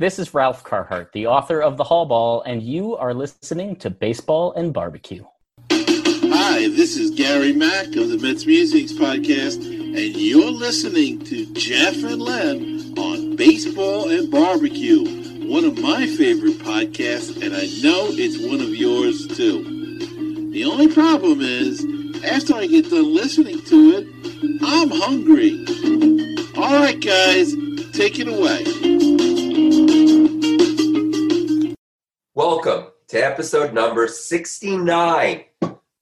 This is Ralph Carhart, the author of The Hall Ball, and you are listening to Baseball and Barbecue. Hi, this is Gary Mack of the Mets Musings Podcast, and you're listening to Jeff and Len on Baseball and Barbecue, one of my favorite podcasts, and I know it's one of yours too. The only problem is, after I get done listening to it, I'm hungry. All right, guys, take it away. Welcome to episode number 69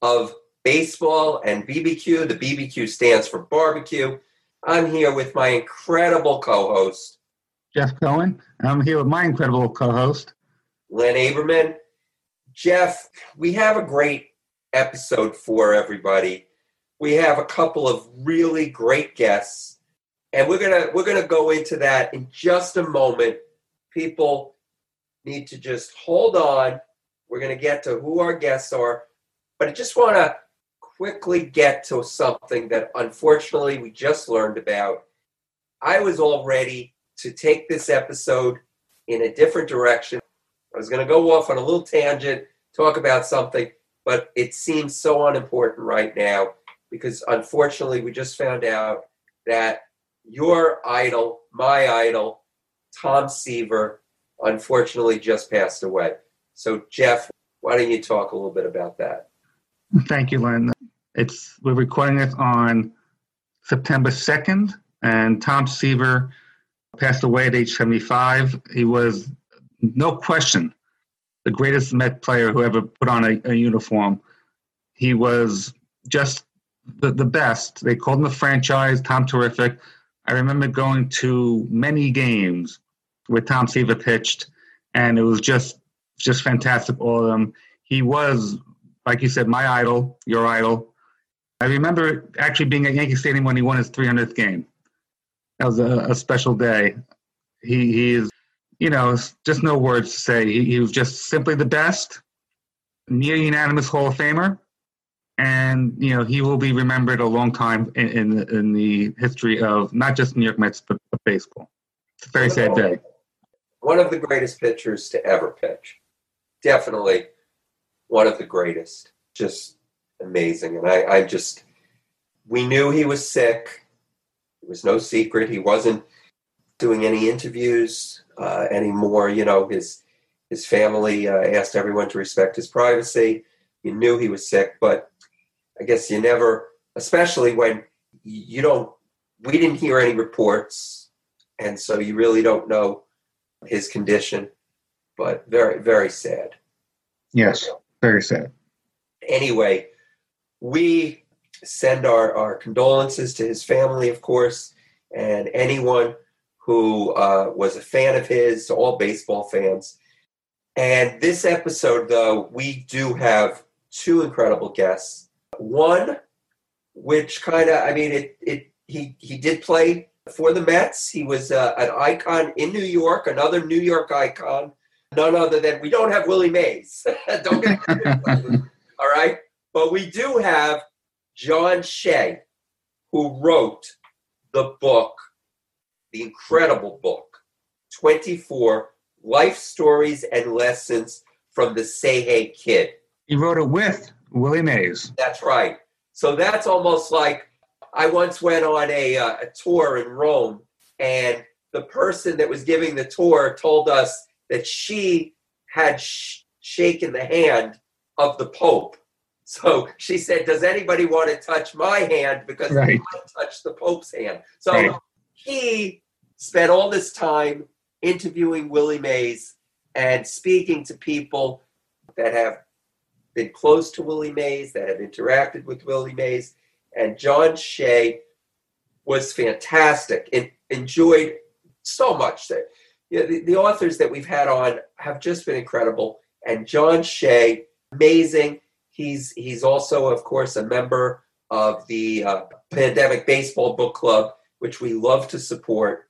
of Baseball and BBQ. The BBQ stands for barbecue. I'm here with my incredible co host, Jeff Cohen. And I'm here with my incredible co-host. Len Aberman. Jeff, we have a great episode for everybody. We have a couple of really great guests, and we're gonna we're gonna go into that in just a moment. People need to just hold on. We're gonna get to who our guests are, but I just want to quickly get to something that unfortunately we just learned about. I was all ready to take this episode in a different direction. I was going to go off on a little tangent, talk about something, but it seems so unimportant right now because unfortunately we just found out that your idol, my idol, Tom Seaver, unfortunately just passed away. So, Jeff, why don't you talk a little bit about that? Thank you, Len. It's we're recording this on September 2nd, and Tom Seaver passed away at age 75. He was, no question, the greatest Met player who ever put on a, a uniform. He was just the, the best. They called him the franchise, Tom Terrific. I remember going to many games where Tom Seaver pitched, and it was just just fantastic. All of them. He was, like you said, my idol, your idol. I remember actually being at Yankee Stadium when he won his 300th game. That was a, a special day. He he is, you know, just no words to say. He, he was just simply the best, near unanimous Hall of Famer, and you know he will be remembered a long time in in, the- in the history of not just New York Mets but baseball. It's a very sad day. One of the greatest pitchers to ever pitch. Definitely one of the greatest. Just amazing. And I, I just, we knew he was sick. It was no secret. He wasn't doing any interviews uh, anymore. You know, his his family uh, asked everyone to respect his privacy. You knew he was sick, but I guess you never, especially when you don't. We didn't hear any reports, and so you really don't know his condition. But very, very sad. Yes, very sad. Anyway, we send our, our condolences to his family, of course, and anyone who uh, was a fan of his, all baseball fans. And this episode, though, we do have two incredible guests. One, which kind of, I mean, it, it he he did play for the Mets. He was uh, an icon in New York, another New York icon. None other than we don't have Willie Mays. don't get all right, but we do have John Shea, who wrote the book, the incredible book, 24 Life Stories and Lessons from the Say Hey Kid. He wrote it with Willie Mays. That's right. So that's almost like I once went on a, uh, a tour in Rome, and the person that was giving the tour told us that she had sh- shaken the hand of the Pope. So she said, Does anybody want to touch my hand? Because Right. I touched the Pope's hand. So Right. he spent all this time interviewing Willie Mays and speaking to people that have been close to Willie Mays, that have interacted with Willie Mays. And John Shea was fantastic and enjoyed so much. That you know, the, the authors that we've had on have just been incredible. And John Shea, amazing. He's he's also, of course, a member of the uh, Pandemic Baseball Book Club, which we love to support.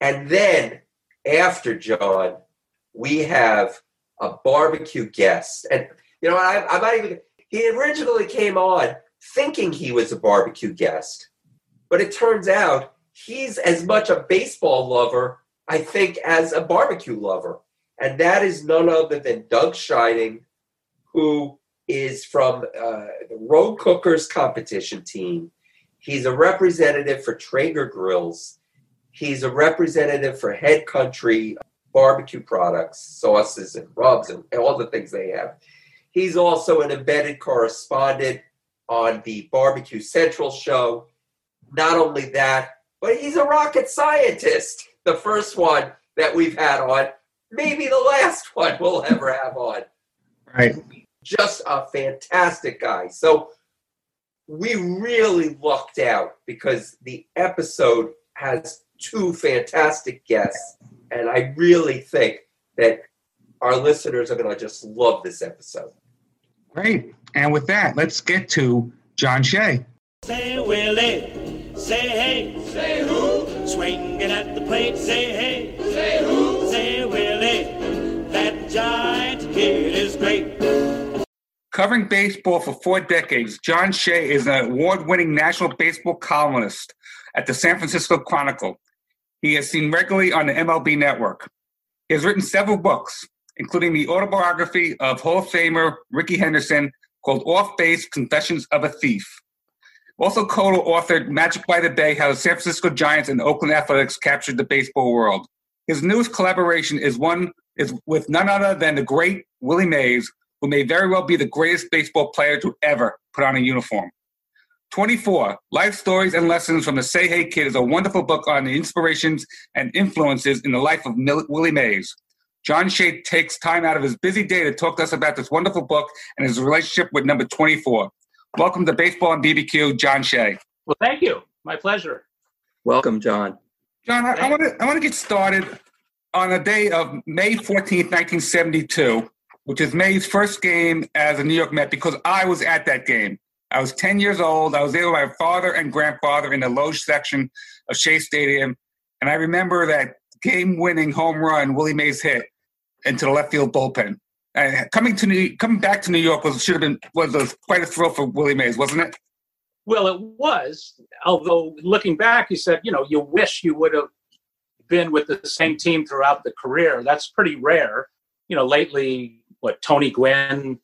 And then after John, we have a barbecue guest. And you know, I, I'm not even. He originally came on thinking he was a barbecue guest, but it turns out he's as much a baseball lover I think, as a barbecue lover. And that is none other than Doug Shining, who is from uh, the Road Cookers competition team. He's a representative for Traeger Grills. He's a representative for Head Country barbecue products, sauces and rubs and all the things they have. He's also an embedded correspondent on the Barbecue Central show. Not only that, but he's a rocket scientist. The first one that we've had on, maybe the last one we'll ever have on. Right. Just a fantastic guy. So we really lucked out because the episode has two fantastic guests. And I really think that our listeners are going to just love this episode. Great. And with that, let's get to John Shea. Say Willie, say hey, say who? Swinging at the plate, say hey, say who? Say Willie, that giant kid is great. Covering baseball for four decades, John Shea is an award winning national baseball columnist at the San Francisco Chronicle. He is seen regularly on the MLB network. He has written several books, including the autobiography of Hall of Famer Rickey Henderson called Off Base Confessions of a Thief. Also co authored Magic by the Bay How the San Francisco Giants and Oakland Athletics Captured the Baseball World. His newest collaboration is one is with none other than the great Willie Mays, who may very well be the greatest baseball player to ever put on a uniform. 24 Life Stories and Lessons from the Say Hey Kid is a wonderful book on the inspirations and influences in the life of Willie Mays. John Shea takes time out of his busy day to talk to us about this wonderful book and his relationship with number 24. Welcome to Baseball and BBQ, John Shea. Well, thank you. My pleasure. Welcome, John. John, I, I want to I want to get started on a day of May 14th, 1972, which is Mays' first game as a New York Met because I was at that game. I was 10 years old. I was there with my father and grandfather in the loge section of Shea Stadium. And I remember that game winning home run Willie Mays hit into the left field bullpen. And coming to New, coming back to New York was should have been was a, quite a thrill for Willie Mays, wasn't it? Well, it was. Although looking back, you said, you know, you wish you would have been with the same team throughout the career. That's pretty rare. You know, lately, what Tony Gwynn,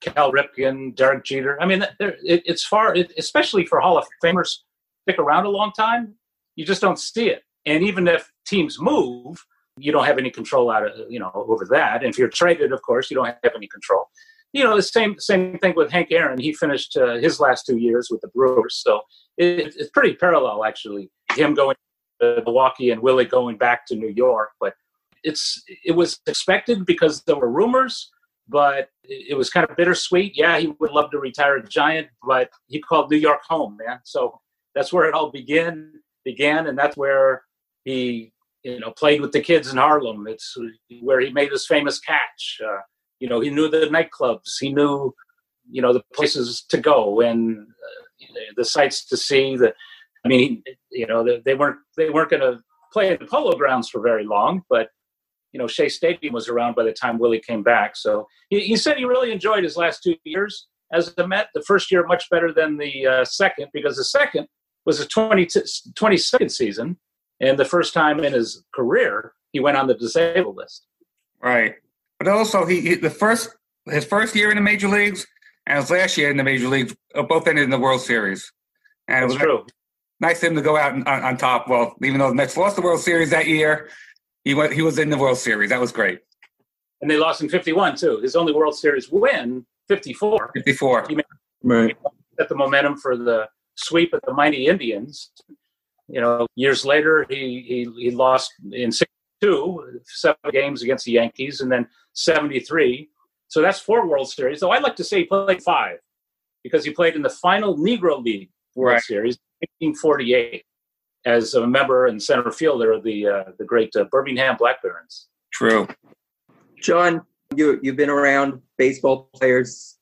Cal Ripken, Derek Jeter. I mean, it, it's far, it, especially for Hall of Famers, stick around a long time. You just don't see it. And even if teams move, you don't have any control out of you know over that. And if you're traded, of course, you don't have any control. You know, the same same thing with Hank Aaron. He finished uh, his last two years with the Brewers, so it, it's pretty parallel actually. Him going to Milwaukee and Willie going back to New York, but it's it was expected because there were rumors but it was kind of bittersweet. Yeah, he would love to retire a Giant, but he called New York home, man. So that's where it all began, began, and that's where he, you know, played with the kids in Harlem. It's where he made his famous catch. Uh, you know, he knew the nightclubs, he knew, you know, the places to go and uh, the sights to see. The, I mean, you know, they, weren't they weren't going to play at the Polo Grounds for very long, but you know, Shea Stadium was around by the time Willie came back. So he, he said he really enjoyed his last two years as a Met. The first year much better than the uh, second because the second was a 20 22nd season, and the first time in his career he went on the disabled list. Right, but also he, he the first his first year in the major leagues and his last year in the major leagues uh, both ended in the World Series. And That's it was true. nice of him to go out on, on top. Well, even though the Mets lost the World Series that year, he went. He was in the World Series. That was great. And they lost in 51 too. His only World Series win, 54. 54. He made Right. set the momentum for the sweep of the mighty Indians. You know, years later, he he, he lost in 62, seven games against the Yankees, and then 73. So that's four World Series. Though I'd like to say he played five because he played in the final Negro League World Right. Series, 1948, as a member and center fielder of the uh, the great uh, Birmingham Black Barons. True. John, you you've been around baseball players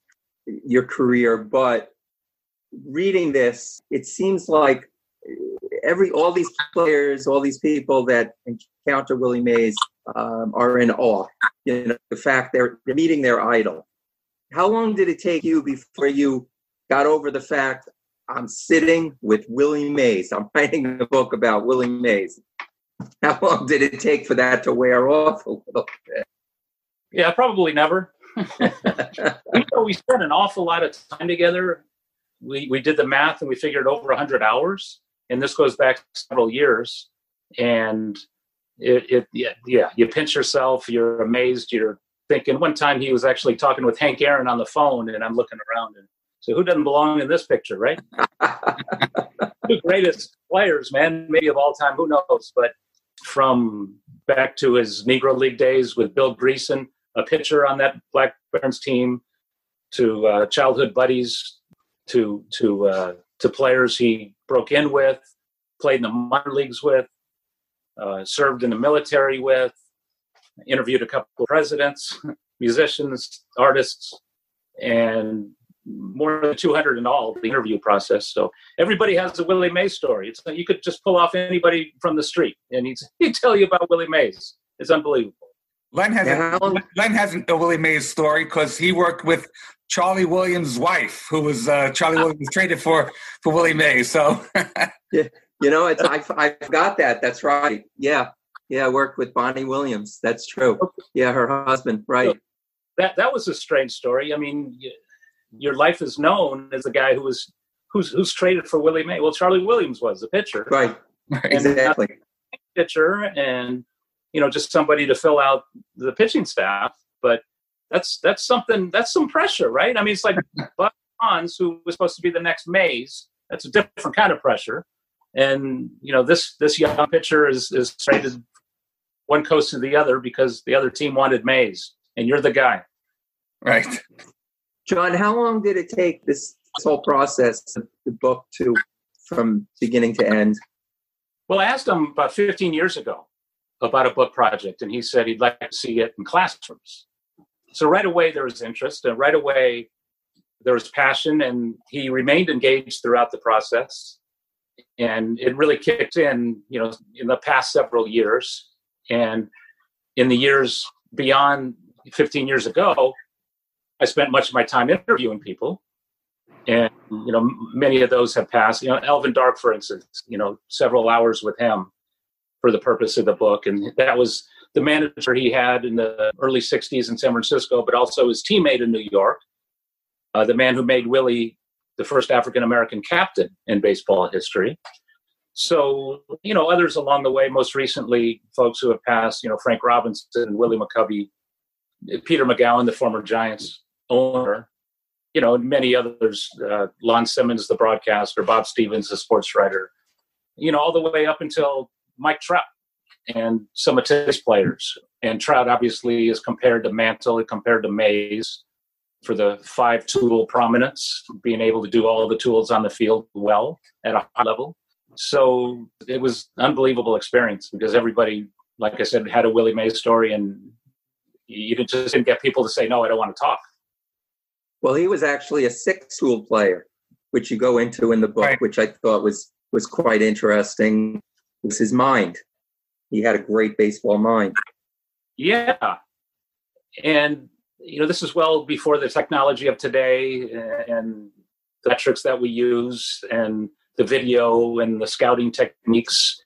your career, but reading this, it seems like every all these players, all these people that encounter Willie Mays um, are in awe. You know, the fact they're, they're meeting their idol. How long did it take you before you got over the fact I'm sitting with Willie Mays? I'm writing a book about Willie Mays. How long did it take for that to wear off a little bit? Yeah, probably never. we, know we spent an awful lot of time together. We we did the math and we figured over hundred hours, and this goes back several years. And it, it yeah, yeah, you pinch yourself, you're amazed, you're thinking. One time he was actually talking with Hank Aaron on the phone, and I'm looking around and so who doesn't belong in this picture, right? Two greatest players, man, maybe of all time, who knows? But from back to his Negro League days with Bill Greason, a pitcher on that Black Barons team, to uh, childhood buddies, to to uh, to players he broke in with, played in the minor leagues with, uh, served in the military with, interviewed a couple of presidents, musicians, artists, and more than 200 in all the interview process. So everybody has a willie mays story. It's you could just pull off anybody from the street and he'd, he'd tell you about willie mays. It's unbelievable len has Yeah. a, len hasn't a willie mays story because he worked with charlie williams wife who was uh, charlie williams traded for for willie mays so You know, it's I, I forgot that. That's right. Yeah, yeah. I worked with Bonnie Williams. That's true. Yeah, her husband. Right. that that was a strange story i mean y- your life is known as a guy who was who's who's traded for willie may well charlie williams was the pitcher Right. Exactly. pitcher and you know just somebody to fill out the pitching staff but that's that's something that's some pressure right? I mean it's like buck Bonds, who was supposed to be the next mays that's a different kind of pressure. And you know this this young pitcher is is traded one coast to the other because the other team wanted mays and you're the guy. Right. John, how long did it take this, this whole process the book to from beginning to end? Well, I asked him about 15 years ago about a book project, and he said he'd like to see it in classrooms. So right away there was interest, and right away there was passion, and he remained engaged throughout the process. And it really kicked in, you know, in the past several years, and in the years beyond 15 years ago, I spent much of my time interviewing people, and you know many of those have passed you know alvin dark for instance you know several hours with him for the purpose of the book. And that was the manager he had in the early 60s in san francisco but also his teammate in new york uh, the man who made willie the first african american captain in baseball history. So you know others along the way most recently folks who have passed you know frank robinson willie mccovey peter magowan the former giants owner you know, many others, uh, Lon Simmons, the broadcaster, Bob Stevens, the sports writer, you know, all the way up until Mike Trout and some of today's players. And Trout obviously is compared to Mantle, and compared to Mays for the five tool prominence, being able to do all the tools on the field well at a high level. So it was unbelievable experience because everybody, like I said, had a Willie Mays story and you just didn't get people to say, no, I don't want to talk. Well, he was actually a six tool player, which you go into in the book, Right. which I thought was was quite interesting. Was his mind? He had a great baseball mind. Yeah. And, you know, this is well before the technology of today and the metrics that we use and the video and the scouting techniques.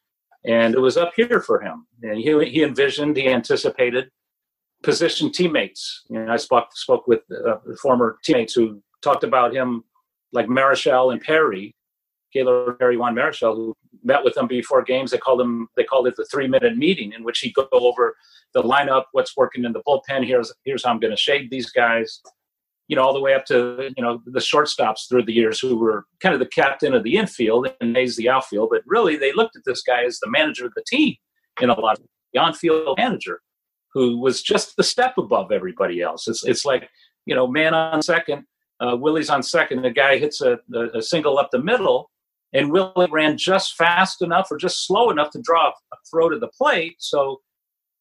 And it was up here for him. And he, he envisioned, he anticipated position teammates. You know, I spoke, spoke with uh, former teammates who talked about him like Marichal and Perry, Gaylord Perry, Juan Marichal, who met with him before games. They called him, they called it the three minute meeting in which he'd go over the lineup, what's working in the bullpen. Here's here's how I'm going to shade these guys. You know, all the way up to you know the shortstops through the years who were kind of the captain of the infield and Mays the outfield. But really, they looked at this guy as the manager of the team in a lot of the on-field manager who was just the step above everybody else. It's it's like you know, man on second, uh, Willie's on second. The guy hits a, a single up the middle, and Willie ran just fast enough or just slow enough to draw a throw to the plate. So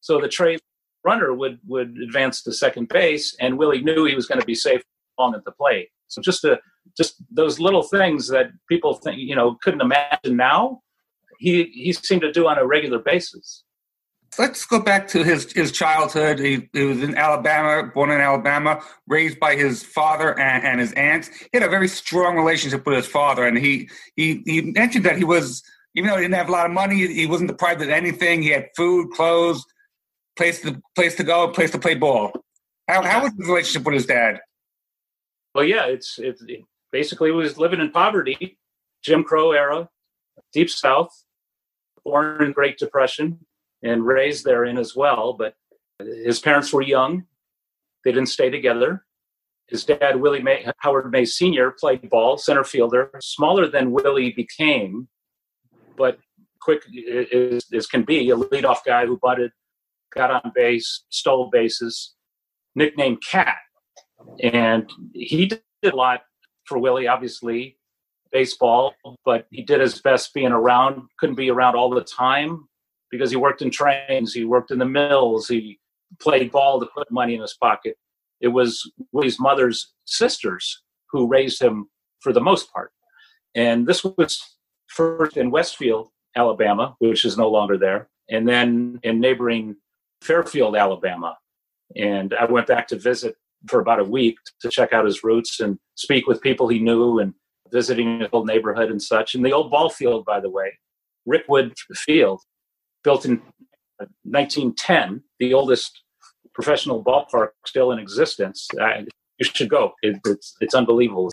so the trade runner would would advance to second base, and Willie knew he was going to be safe long at the plate. So just a just those little things that people think you know couldn't imagine now, he he seemed to do on a regular basis. Let's go back to his, his childhood. He, he was in Alabama, born in Alabama, raised by his father and, and his aunts. He had a very strong relationship with his father, and he, he he mentioned that he was even though he didn't have a lot of money, he wasn't deprived of anything. He had food, clothes, place to place to go, place to play ball. How how was his relationship with his dad? Well, yeah, it's it's it basically was living in poverty, Jim Crow era, deep South, born in Great Depression and raised therein as well. But his parents were young; they didn't stay together. His dad, Willie May, Howard May Sr., played ball, center fielder, smaller than Willie became, but quick as, as can be, a leadoff guy who butted, got on base, stole bases, nicknamed Cat. And he did a lot for Willie, obviously, baseball, but he did his best being around, couldn't be around all the time because he worked in trains, he worked in the mills, he played ball to put money in his pocket. It was Willie's mother's sisters who raised him for the most part. And this was first in Westfield, Alabama, which is no longer there, and then in neighboring Fairfield, Alabama. And I went back to visit for about a week to check out his roots and speak with people he knew and visiting his old neighborhood and such. And the old ball field, by the way, Rickwood Field, built in uh, 1910, the oldest professional ballpark still in existence. I, you should go. It, it's it's unbelievable,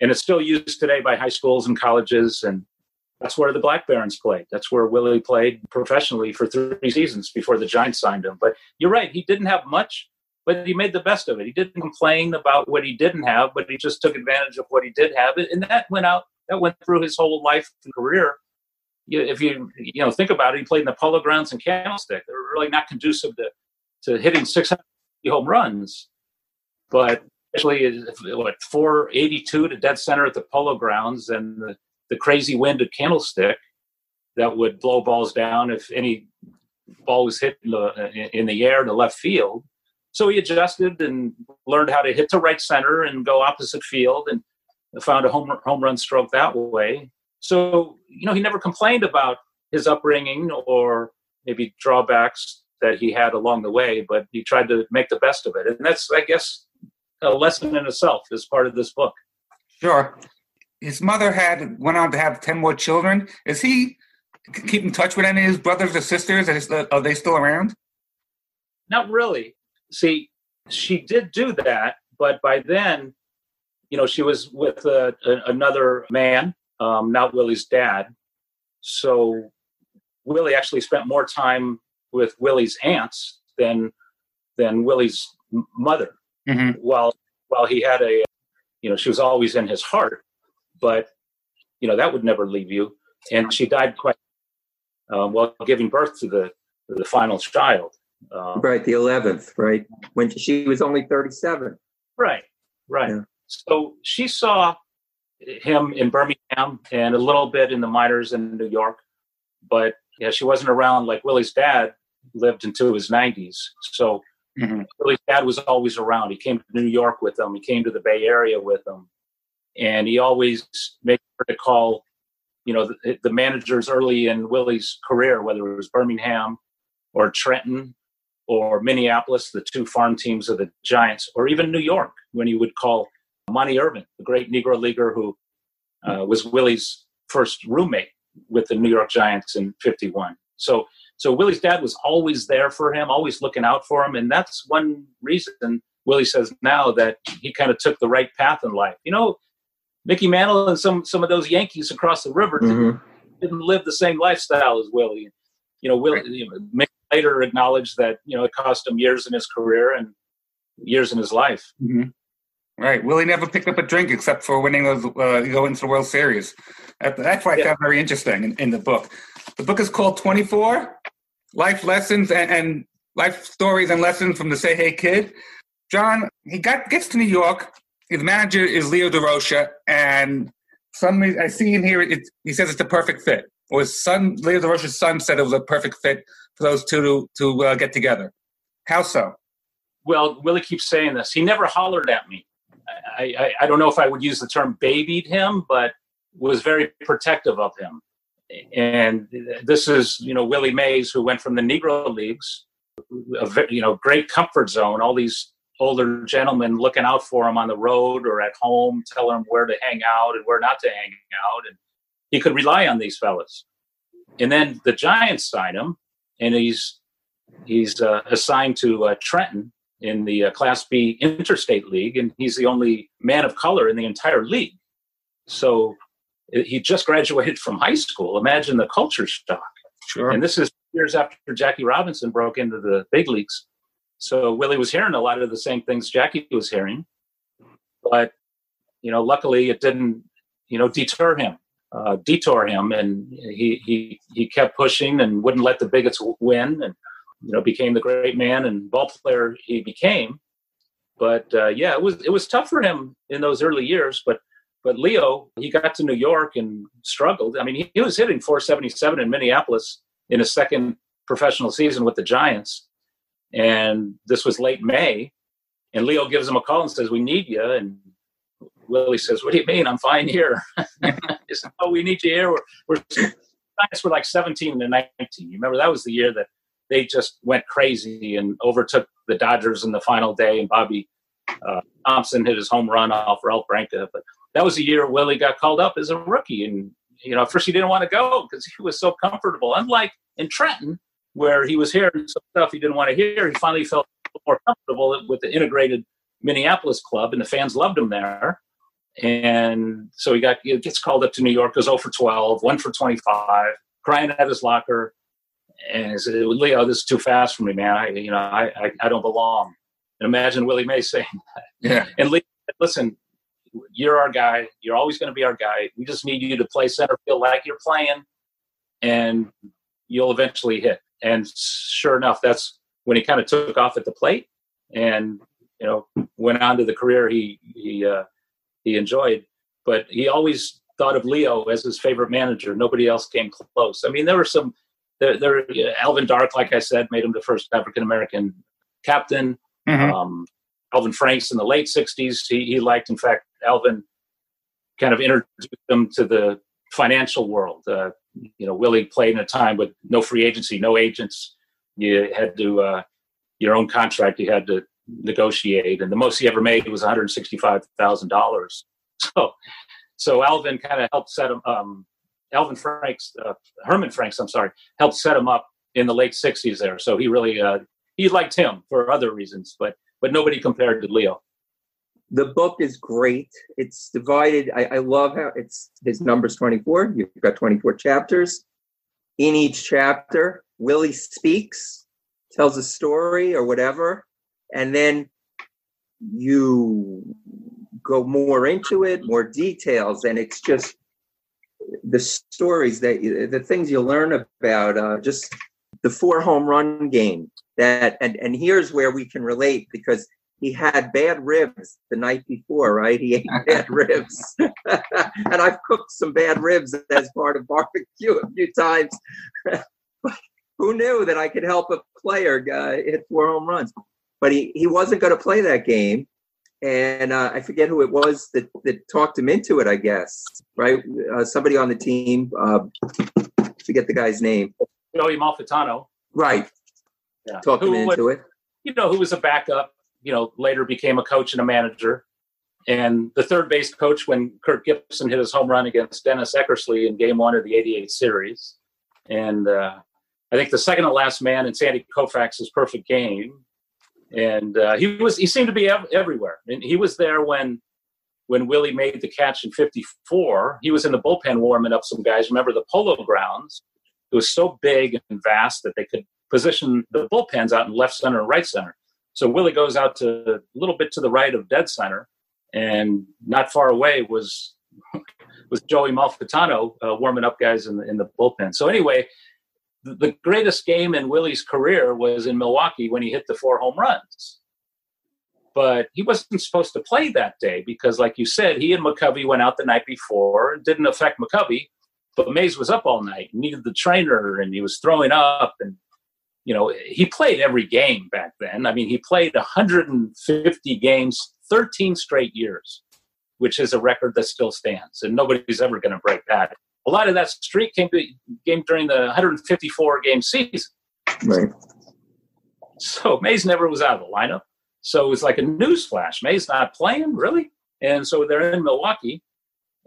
and it's still used today by high schools and colleges, and that's where the Black Barons played. That's where Willie played professionally for three seasons before the Giants signed him. But you're right; he didn't have much, but he made the best of it. He didn't complain about what he didn't have, but he just took advantage of what he did have, and that went out. That went through his whole life and career. If you you know think about it, he played in the Polo Grounds and Candlestick. They're really not conducive to to hitting 600 home runs, but actually, what 482 to dead center at the Polo Grounds, and the, the crazy wind at Candlestick that would blow balls down if any ball was hit in the, in the air to left field. So he adjusted and learned how to hit to right center and go opposite field and found a home, home run stroke that way. So, you know, he never complained about his upbringing or maybe drawbacks that he had along the way, but he tried to make the best of it. And that's, I guess, a lesson in itself as part of this book. Sure. His mother had went on to have ten more children. Is he keep in touch with any of his brothers or sisters? Are they still around? Not really. See, she did do that, but by then, you know, she was with a, a, another man, um, not Willie's dad. So Willie actually spent more time with Willie's aunts than than Willie's mother. Mm-hmm. While while he had a, you know, she was always in his heart, but you know that would never leave you. And she died quite um, while giving birth to the the final child. Um, right, the eleventh. Right, when she was only thirty seven. Right, right. Yeah. So she saw him in Birmingham and a little bit in the minors in New York, but yeah, she wasn't around like Willie's dad lived into his 90s. So mm-hmm. Willie's dad was always around. He came to New York with them. He came to the Bay Area with them, and he always made sure to call, you know, the, the managers early in Willie's career, whether it was Birmingham or Trenton or Minneapolis, the two farm teams of the Giants, or even New York, when he would call Monte Irvin, the great Negro leaguer who uh, was Willie's first roommate with the New York Giants in '51. So so Willie's dad was always there for him, always looking out for him. And that's one reason Willie says now that he kind of took the right path in life. You know, Mickey Mantle and some some of those Yankees across the river mm-hmm. didn't, didn't, live the same lifestyle as Willie. You know, Willie you know, Mickey later acknowledged that you know it cost him years in his career and years in his life. Mm-hmm. Right. Willie never picked up a drink except for winning those uh, go into the World Series. That's why I yeah. found very interesting in, in the book. The book is called 24 Life Lessons and, and Life Stories and Lessons from the Say Hey Kid. John, he got gets to New York. His manager is Leo Durocher, and some I see in here it, he says it's a perfect fit. Or his son, Leo Durocher's son, said it was a perfect fit for those two to to uh, get together. How so? Well, Willie keeps saying this. He never hollered at me. I, I, I don't know if I would use the term babied him, but was very protective of him and this is you know Willie Mays who went from the Negro Leagues, a you know great comfort zone. All these older gentlemen looking out for him on the road or at home, telling him where to hang out and where not to hang out, and he could rely on these fellas. and then the Giants sign him, and he's he's uh, assigned to uh, Trenton in the uh, Class B Interstate League, and he's the only man of color in the entire league. So he just graduated from high school. Imagine the culture shock. Sure. And this is years after Jackie Robinson broke into the big leagues. So Willie was hearing a lot of the same things Jackie was hearing, but you know, luckily it didn't, you know, deter him, uh, detour him, and he he he kept pushing and wouldn't let the bigots win, and you know, became the great man and ball player he became. But uh, yeah, it was it was tough for him in those early years, but but Leo, he got to New York and struggled. I mean, he, he was hitting 477 in Minneapolis in his second professional season with the Giants. And this was late May. And Leo gives him a call and says, We need you. And Willie says, What do you mean? I'm fine here. he said, Oh, we need you here. We're, we're were like 17 and 19. You remember that was the year that they just went crazy and overtook the Dodgers in the final day. And Bobby uh, Thomson hit his home run off Ralph Branca. But that was the year Willie got called up as a rookie. And, you know, at first he didn't want to go because he was so comfortable. Unlike in Trenton, where he was hearing some stuff he didn't want to hear, he finally felt more comfortable with the integrated Minneapolis club, and the fans loved him there. And so he got he gets called up to New York, goes 0 for 12, 1 for 25, crying at his locker. And he said, Leo, this is too fast for me, man. I, you know, I, I, I don't belong. And imagine Willie May saying that. Yeah. And Leo, said, listen, you're our guy. You're always going to be our guy. We just need you to play center field like you're playing, and you'll eventually hit. And sure enough, that's when he kind of took off at the plate, and you know went on to the career he he uh, he enjoyed. But he always thought of Leo as his favorite manager. Nobody else came close. I mean, there were some. There, there Alvin Dark, like I said, made him the first African American captain. Mhm. Um, Alvin Franks in the late '60s, he, he liked. In fact, Alvin kind of introduced him to the financial world. Uh, you know, Willie played in a time with no free agency, no agents. You had to uh, your own contract. You had to negotiate, and the most he ever made was one hundred sixty-five thousand dollars. So, so Alvin kind of helped set him. Um, Alvin Franks, uh, Herman Franks, I'm sorry, helped set him up in the late '60s there. So he really uh, he liked him for other reasons, but but nobody compared to Leo. the book is great. It's divided. I, I love how it's his numbers 24. You've got 24 chapters. In each chapter, Willie speaks, tells a story or whatever, and then you go more into it, more details, and it's just the stories that the things you learn about. Uh, just the four home run game that, and and here's where we can relate because he had bad ribs the night before, right? He ate bad ribs. and I've cooked some bad ribs as part of barbecue a few times. but who knew that I could help a player uh, hit four home runs? But he, he wasn't going to play that game. And uh, I forget who it was that, that talked him into it, I guess, right? Uh, somebody on the team, uh, forget the guy's name. Joey Amalfitano, Right. Yeah. Talked him Who would- into it. you know, who was a backup, you know, later became a coach and a manager. And the third base coach when Kirk Gibson hit his home run against Dennis Eckersley in game one of the 88 series. And uh, I think the second to last man in Sandy Koufax's perfect game. And uh, he was he seemed to be ev- everywhere. And he was there when when Willie made the catch in 54. He was in the bullpen warming up some guys. Remember the polo grounds? It was so big and vast that they could position the bullpens out in left center and right center. So Willie goes out to a little bit to the right of dead center, and not far away was was Joey Amalfitano uh, warming up guys in the in the bullpen. So anyway, the, greatest game in Willie's career was in Milwaukee when he hit the four home runs. But he wasn't supposed to play that day because, like you said, he and McCovey went out the night before. It didn't affect McCovey, but Mays was up all night, needed the trainer, and he was throwing up and you know, he played every game back then. I mean, he played 150 games, 13 straight years, which is a record that still stands, and nobody's ever going to break that. A lot of that streak came, to, came during the 154 game season. Right. So Mays never was out of the lineup. So it was like a news flash. Mays not playing, really? And so they're in Milwaukee,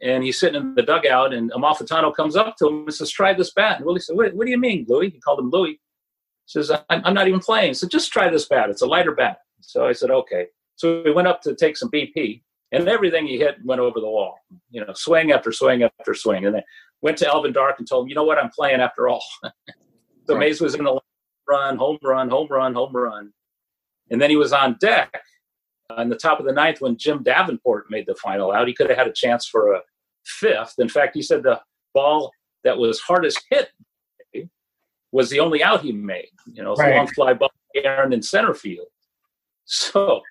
and he's sitting in the dugout, and Amalfitano comes up to him and says, "Try this bat." And Willie said, "What, what do you mean, Louis?" He called him Louis. He says, I'm, "I'm not even playing." So just try this bat. It's a lighter bat. So I said, "Okay." So we went up to take some BP, and everything he hit went over the wall. You know, swing after swing after swing, and then went to Alvin Dark and told him, "You know what? I'm playing after all." so Right. Mays was in the run, home run, home run, home run, and then he was on deck uh, on the top of the ninth when Jim Davenport made the final out. He could have had a chance for a fifth. In fact, he said the ball that was hardest hit was the only out he made. You know, Right. long fly ball Aaron in center field. So,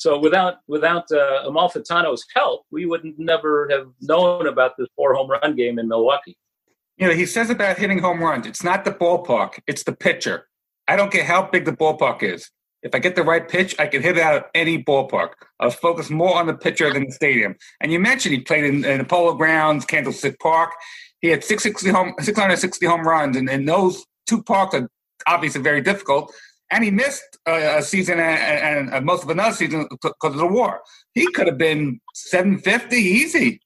so without without uh, Amalfitano's help, we would never have known about this four home run game in Milwaukee. You know, he says about hitting home runs, it's not the ballpark, it's the pitcher. I don't care how big the ballpark is. If I get the right pitch, I can hit it out of any ballpark. I was focused more on the pitcher than the stadium. And you mentioned he played in, in the Polo Grounds, Candlestick Park. He had 660 home, 660 home runs, and, and those two parks are obviously very difficult. And he missed uh, a season and, and, and most of another season because of the war. He could have been 750 easy.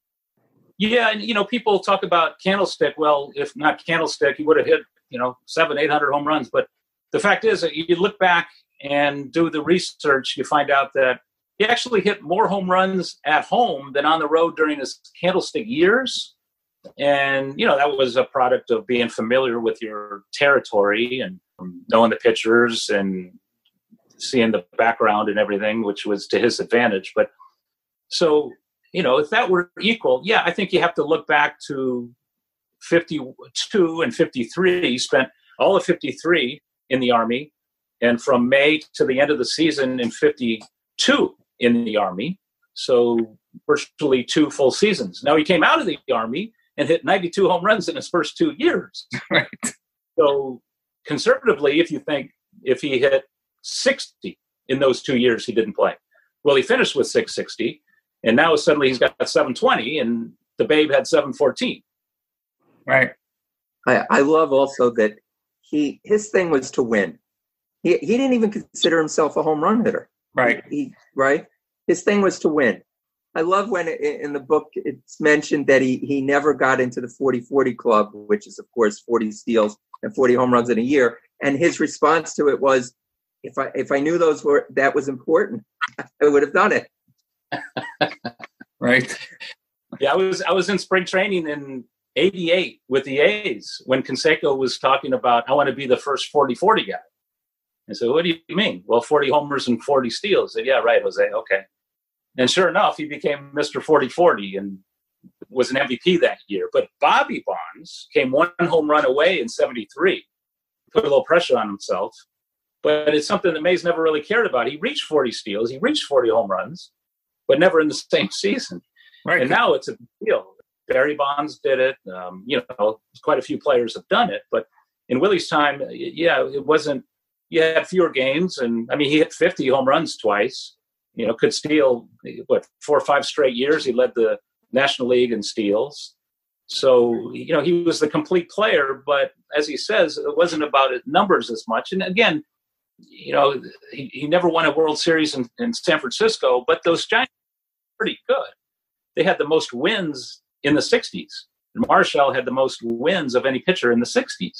Yeah, and you know, people talk about Candlestick. Well, if not Candlestick, he would have hit you know seven, eight hundred home runs. But the fact is that you look back and do the research, you find out that he actually hit more home runs at home than on the road during his Candlestick years. And you know that was a product of being familiar with your territory and knowing the pitchers and seeing the background and everything, which was to his advantage. But so you know, if that were equal, yeah, I think you have to look back to 52 and 53. He spent all of 53 in the Army, and from May to the end of the season in 52 in the Army. So virtually two full seasons. Now he came out of the Army and hit 92 home runs in his first two years. Right. So conservatively, if you think if he hit 60 in those two years he didn't play, well, he finished with 660, and now suddenly he's got 720, and the Babe had 714. Right. I, I love also that he his thing was to win. He he didn't even consider himself a home run hitter. Right. He right. His thing was to win. I love when in the book it's mentioned that he he never got into the 40-40 club, which is of course 40 steals and 40 home runs in a year. And his response to it was, if I if I knew those were that was important, I would have done it. Right. Yeah, I was I was in spring training in '88 with the A's when Canseco was talking about I want to be the first 40-40 guy. I said, "What do you mean?" Well, 40 homers and 40 steals. Said, yeah, right, Jose. Okay. And sure enough, he became Mr. 40-40 and was an MVP that year. But Bobby Bonds came one home run away in '73, put a little pressure on himself. But it's something that Mays never really cared about. He reached 40 steals, he reached 40 home runs, but never in the same season. Right. And now it's a deal. Barry Bonds did it. Um, you know, quite a few players have done it. But in Willie's time, yeah, it wasn't. You had fewer games, and I mean, he hit 50 home runs twice. You know, could steal what four or five straight years. He led the National League in steals. So you know, he was the complete player. But as he says, it wasn't about numbers as much. And again, you know, he, he never won a World Series in, in San Francisco, but those Giants were pretty good. They had the most wins in the 60s. Marichal had the most wins of any pitcher in the 60s,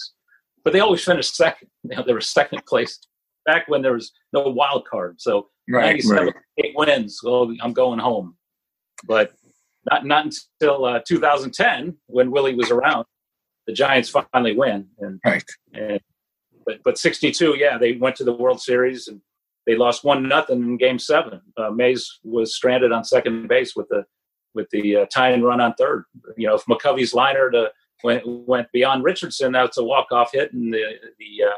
but they always finished second. You know, they were second place back when there was no wild card. So Right. 97, right. eight wins. Well, I'm going home. But not not until uh, 2010 when Willie was around, the Giants finally win. And Right. and but but 62, yeah, they went to the World Series and they lost one nothing in Game Seven. Uh, Mays was stranded on second base with the with the uh, tying run on third. You know, if McCovey's liner to went went beyond Richardson, that's a walk off hit, and the the uh,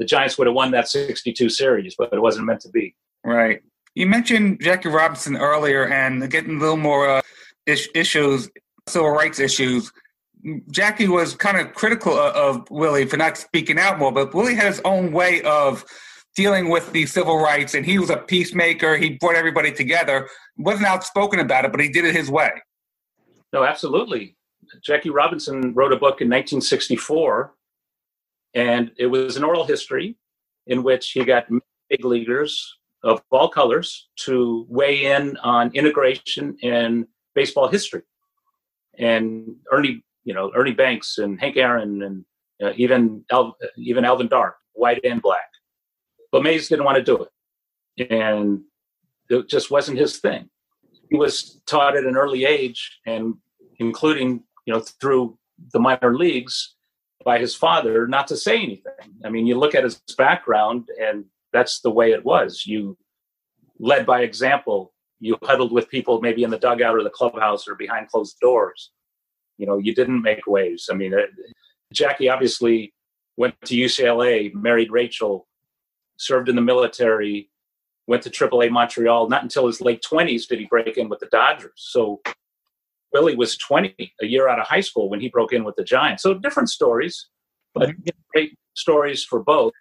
the Giants would have won that 62 series, but it wasn't meant to be. Right. You mentioned Jackie Robinson earlier and getting a little more uh, is- issues, civil rights issues. Jackie was kind of critical of, of Willie for not speaking out more, but Willie had his own way of dealing with the civil rights, and he was a peacemaker. He brought everybody together. wasn't outspoken about it, but he did it his way. No, absolutely. Jackie Robinson wrote a book in 1964, and it was an oral history in which he got big leaguers of all colors to weigh in on integration in baseball history. and Ernie, you know, Ernie Banks and Hank Aaron and uh, even El- even Alvin Dark, white and black. But Mays didn't want to do it, and it just wasn't his thing. He was taught at an early age, and including you know through the minor leagues by his father, not to say anything. I mean, you look at his background, and that's the way it was. You led by example. You huddled with people maybe in the dugout or the clubhouse or behind closed doors. You know, you didn't make waves. I mean, uh, Jackie obviously went to UCLA, married Rachel, served in the military, went to AAA Montreal. Not until his late 20s did he break in with the Dodgers. So Willie was 20, a year out of high school when he broke in with the Giants. So different stories, but mhm. great stories for both.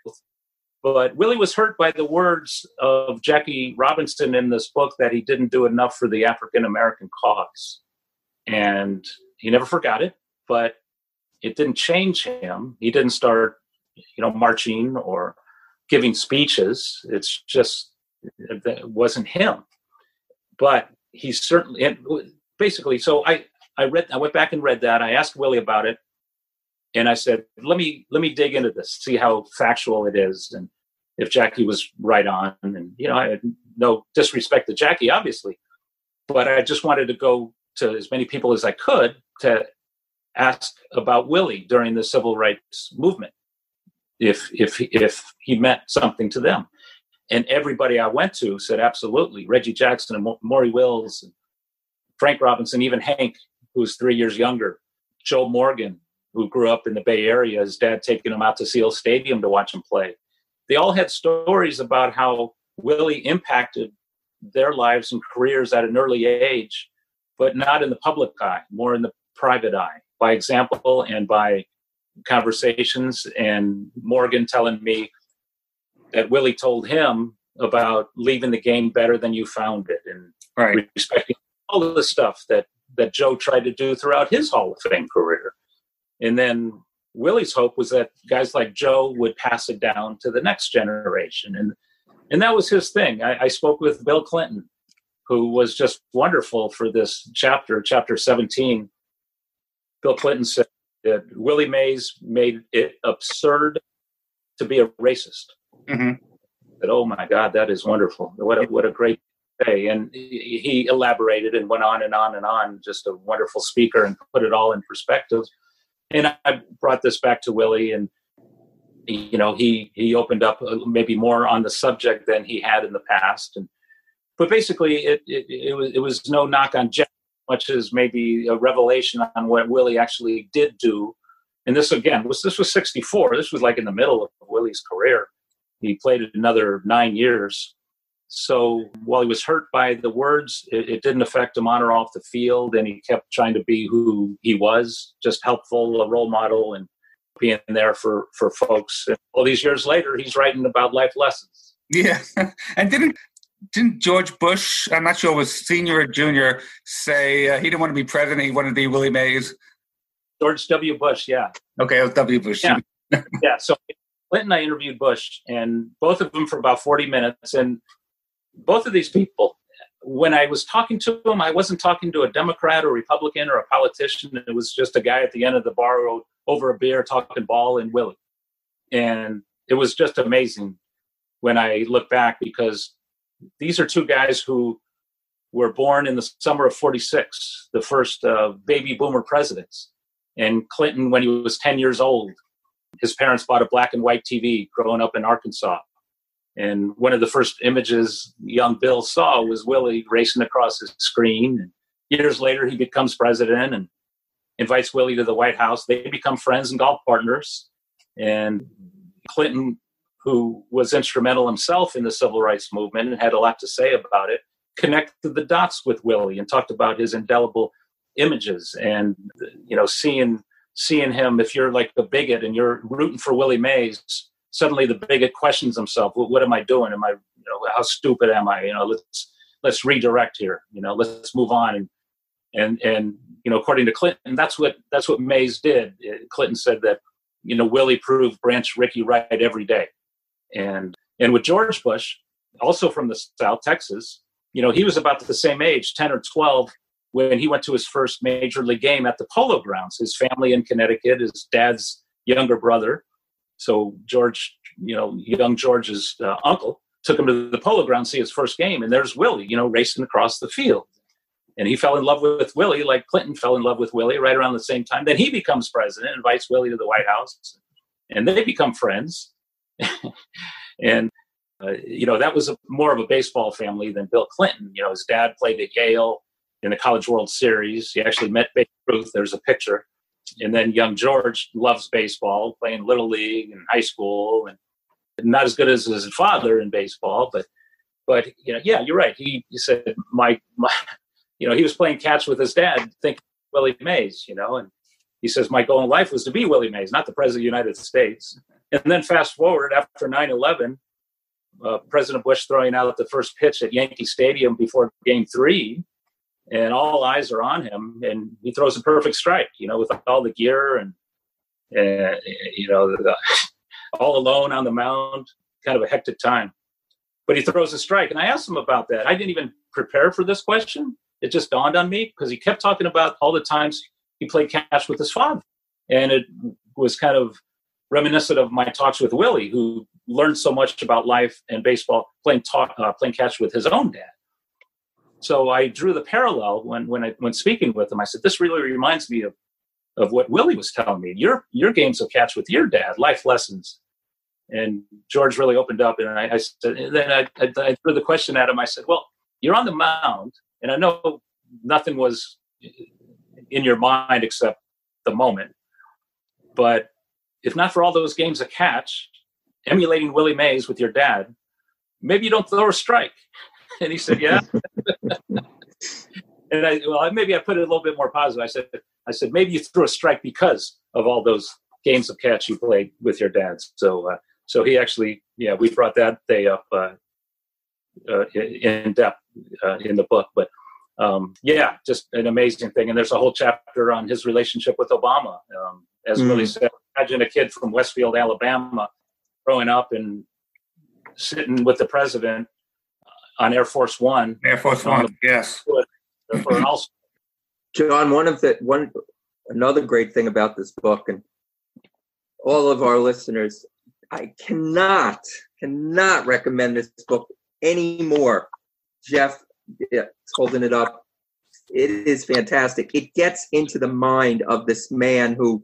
But Willie was hurt by the words of Jackie Robinson in this book that he didn't do enough for the African American cause. And he never forgot it, but it didn't change him. He didn't start, you know, marching or giving speeches. It's just it wasn't him. But he certainly basically so I I read I went back and read that. I asked Willie about it and I said, let me let me dig into this, see how factual it is, and if Jackie was right on. And you know, I had no disrespect to Jackie, obviously, but I just wanted to go to as many people as I could to ask about Willie during the civil rights movement, if if if he meant something to them. And everybody I went to said absolutely. Reggie Jackson and Maury Wills, and Frank Robinson, even Hank, who's three years younger, Joe Morgan, who grew up in the Bay Area, his dad taking him out to Seal Stadium to watch him play. They all had stories about how Willie impacted their lives and careers at an early age, but not in the public eye, more in the private eye, by example and by conversations. And Morgan telling me that Willie told him about leaving the game better than you found it and Right. respecting all the stuff that that Joe tried to do throughout his Hall of Fame career. And then Willie's hope was that guys like Joe would pass it down to the next generation. And and that was his thing. I, I spoke with Bill Clinton, who was just wonderful for this chapter, chapter 17. Bill Clinton said that Willie Mays made it absurd to be a racist. hmm That oh my God, that is wonderful. What a what a great day. And he elaborated and went on and on and on. Just a wonderful speaker and put it all in perspective. And I brought this back to Willie, and you know he he opened up uh, maybe more on the subject than he had in the past. And but basically, it it, it was it was no knock on Jeff, much as maybe a revelation on what Willie actually did do. And this again was this was '64. This was like in the middle of Willie's career. He played another nine years. So while he was hurt by the words, it, it, didn't affect him on or off the field, and he kept trying to be who he was, just helpful, a role model, and being there for for folks. And all these years later, he's writing about life lessons. Yeah, and didn't didn't George Bush? I'm not sure was senior or junior. Say uh, he didn't want to be president; he wanted to be Willie Mays. George W. Bush, yeah. Okay, it was W. Bush. Yeah, yeah. So Clinton, I interviewed Bush, and both of them for about 40 minutes, and both of these people, when I was talking to them, I wasn't talking to a Democrat or Republican or a politician. It was just a guy at the end of the bar over a beer talking ball and Willie. And it was just amazing when I look back because these are two guys who were born in the summer of 46, the first uh, baby boomer presidents. And Clinton, when he was 10 years old, his parents bought a black and white TV growing up in Arkansas and one of the first images young Bill saw was Willie racing across his screen. And years later, he becomes president and invites Willie to the White House. They become friends and golf partners. And Clinton, who was instrumental himself in the civil rights movement and had a lot to say about it, connected the dots with Willie and talked about his indelible images and you know seeing seeing him if you're like a bigot and you're rooting for Willie Mays suddenly the bigot questions himself well, what am i doing? Am i you know how stupid am i? You know let's let's redirect here you know let's move on. And and and you know according to clinton that's what that's what mays did. Uh, clinton said that you know willie proved branch rickey right every day. And and with george bush also from the south texas you know he was about the same age 10 or 12 when he went to his first major league game at the Polo Grounds. His family in Connecticut, his dad's younger brother, so George, you know, young George's uh, uncle, took him to the Polo Grounds to see his first game, and there's Willie, you know, racing across the field. And he fell in love with Willie, like Clinton fell in love with Willie right around the same time. Then he becomes president, invites Willie to the White House, and they become friends. and uh, you know that was a, more of a baseball family than Bill Clinton. You know, his dad played at Yale in the College World Series. He actually met Babe Ruth. There's a picture. And then young George loves baseball, playing little league and high school, and not as good as his father in baseball, but but you know, yeah, you're right. He, he said my my, you know, he was playing catch with his dad, thinking Willie Mays, you know, and he says my goal in life was to be Willie Mays, not the president of the United States. And then fast forward after 9/11, uh, President Bush throwing out the first pitch at Yankee Stadium before Game Three, and all eyes are on him, and he throws a perfect strike, you know, with all the gear and, and you know, the, all alone on the mound, kind of a hectic time. But he throws a strike, and I asked him about that. I didn't even prepare for this question. It just dawned on me because he kept talking about all the times he played catch with his father, and it was kind of reminiscent of my talks with Willie, who learned so much about life and baseball playing talk, uh, playing catch with his own dad. So I drew the parallel when when I when speaking with him. I said, "This really reminds me of of what Willie was telling me. Your your games of catch with your dad, life lessons." And George really opened up, and I, I said, and then I, I, I threw the question at him. I said, "Well, you're on the mound, and I know nothing was in your mind except the moment, but if not for all those games of catch, emulating Willie Mays with your dad, maybe you don't throw a strike." And he said, "Yeah." and I well, maybe I put it a little bit more positive. I said, I said maybe you threw a strike because of all those games of catch you played with your dad. So, uh, so he actually, yeah, we brought that day up uh, uh, in depth uh, in the book. But um, yeah, just an amazing thing. And there's a whole chapter on his relationship with Obama. Um, as mm. Willie said, imagine a kid from Westfield, Alabama, growing up and sitting with the president on Air Force One. Air Force One, the, yes. For John, one of the one another great thing about this book and all of our listeners, I cannot cannot recommend this book anymore. Jeff, yeah, holding it up. It is fantastic. It gets into the mind of this man who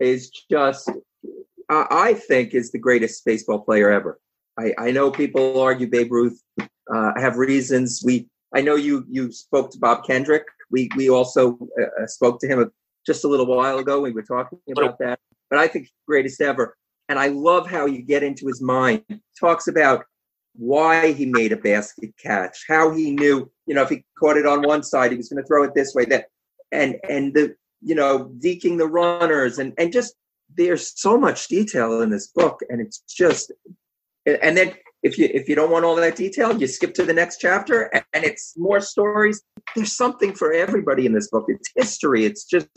is just, I think, is the greatest baseball player ever. I, I know people argue Babe Ruth uh, have reasons. We I know you you spoke to Bob Kendrick. We we also uh, uh, spoke to him just a little while ago. We were talking about that. But I think greatest ever. And I love how you get into his mind. Talks about why he made a basket catch, how he knew, you know, if he caught it on one side, he was going to throw it this way. That and and the you know deking the runners and and just there's so much detail in this book, and it's just and then if you if you don't want all that detail, you skip to the next chapter, and it's more stories. There's something for everybody in this book. It's history. It's just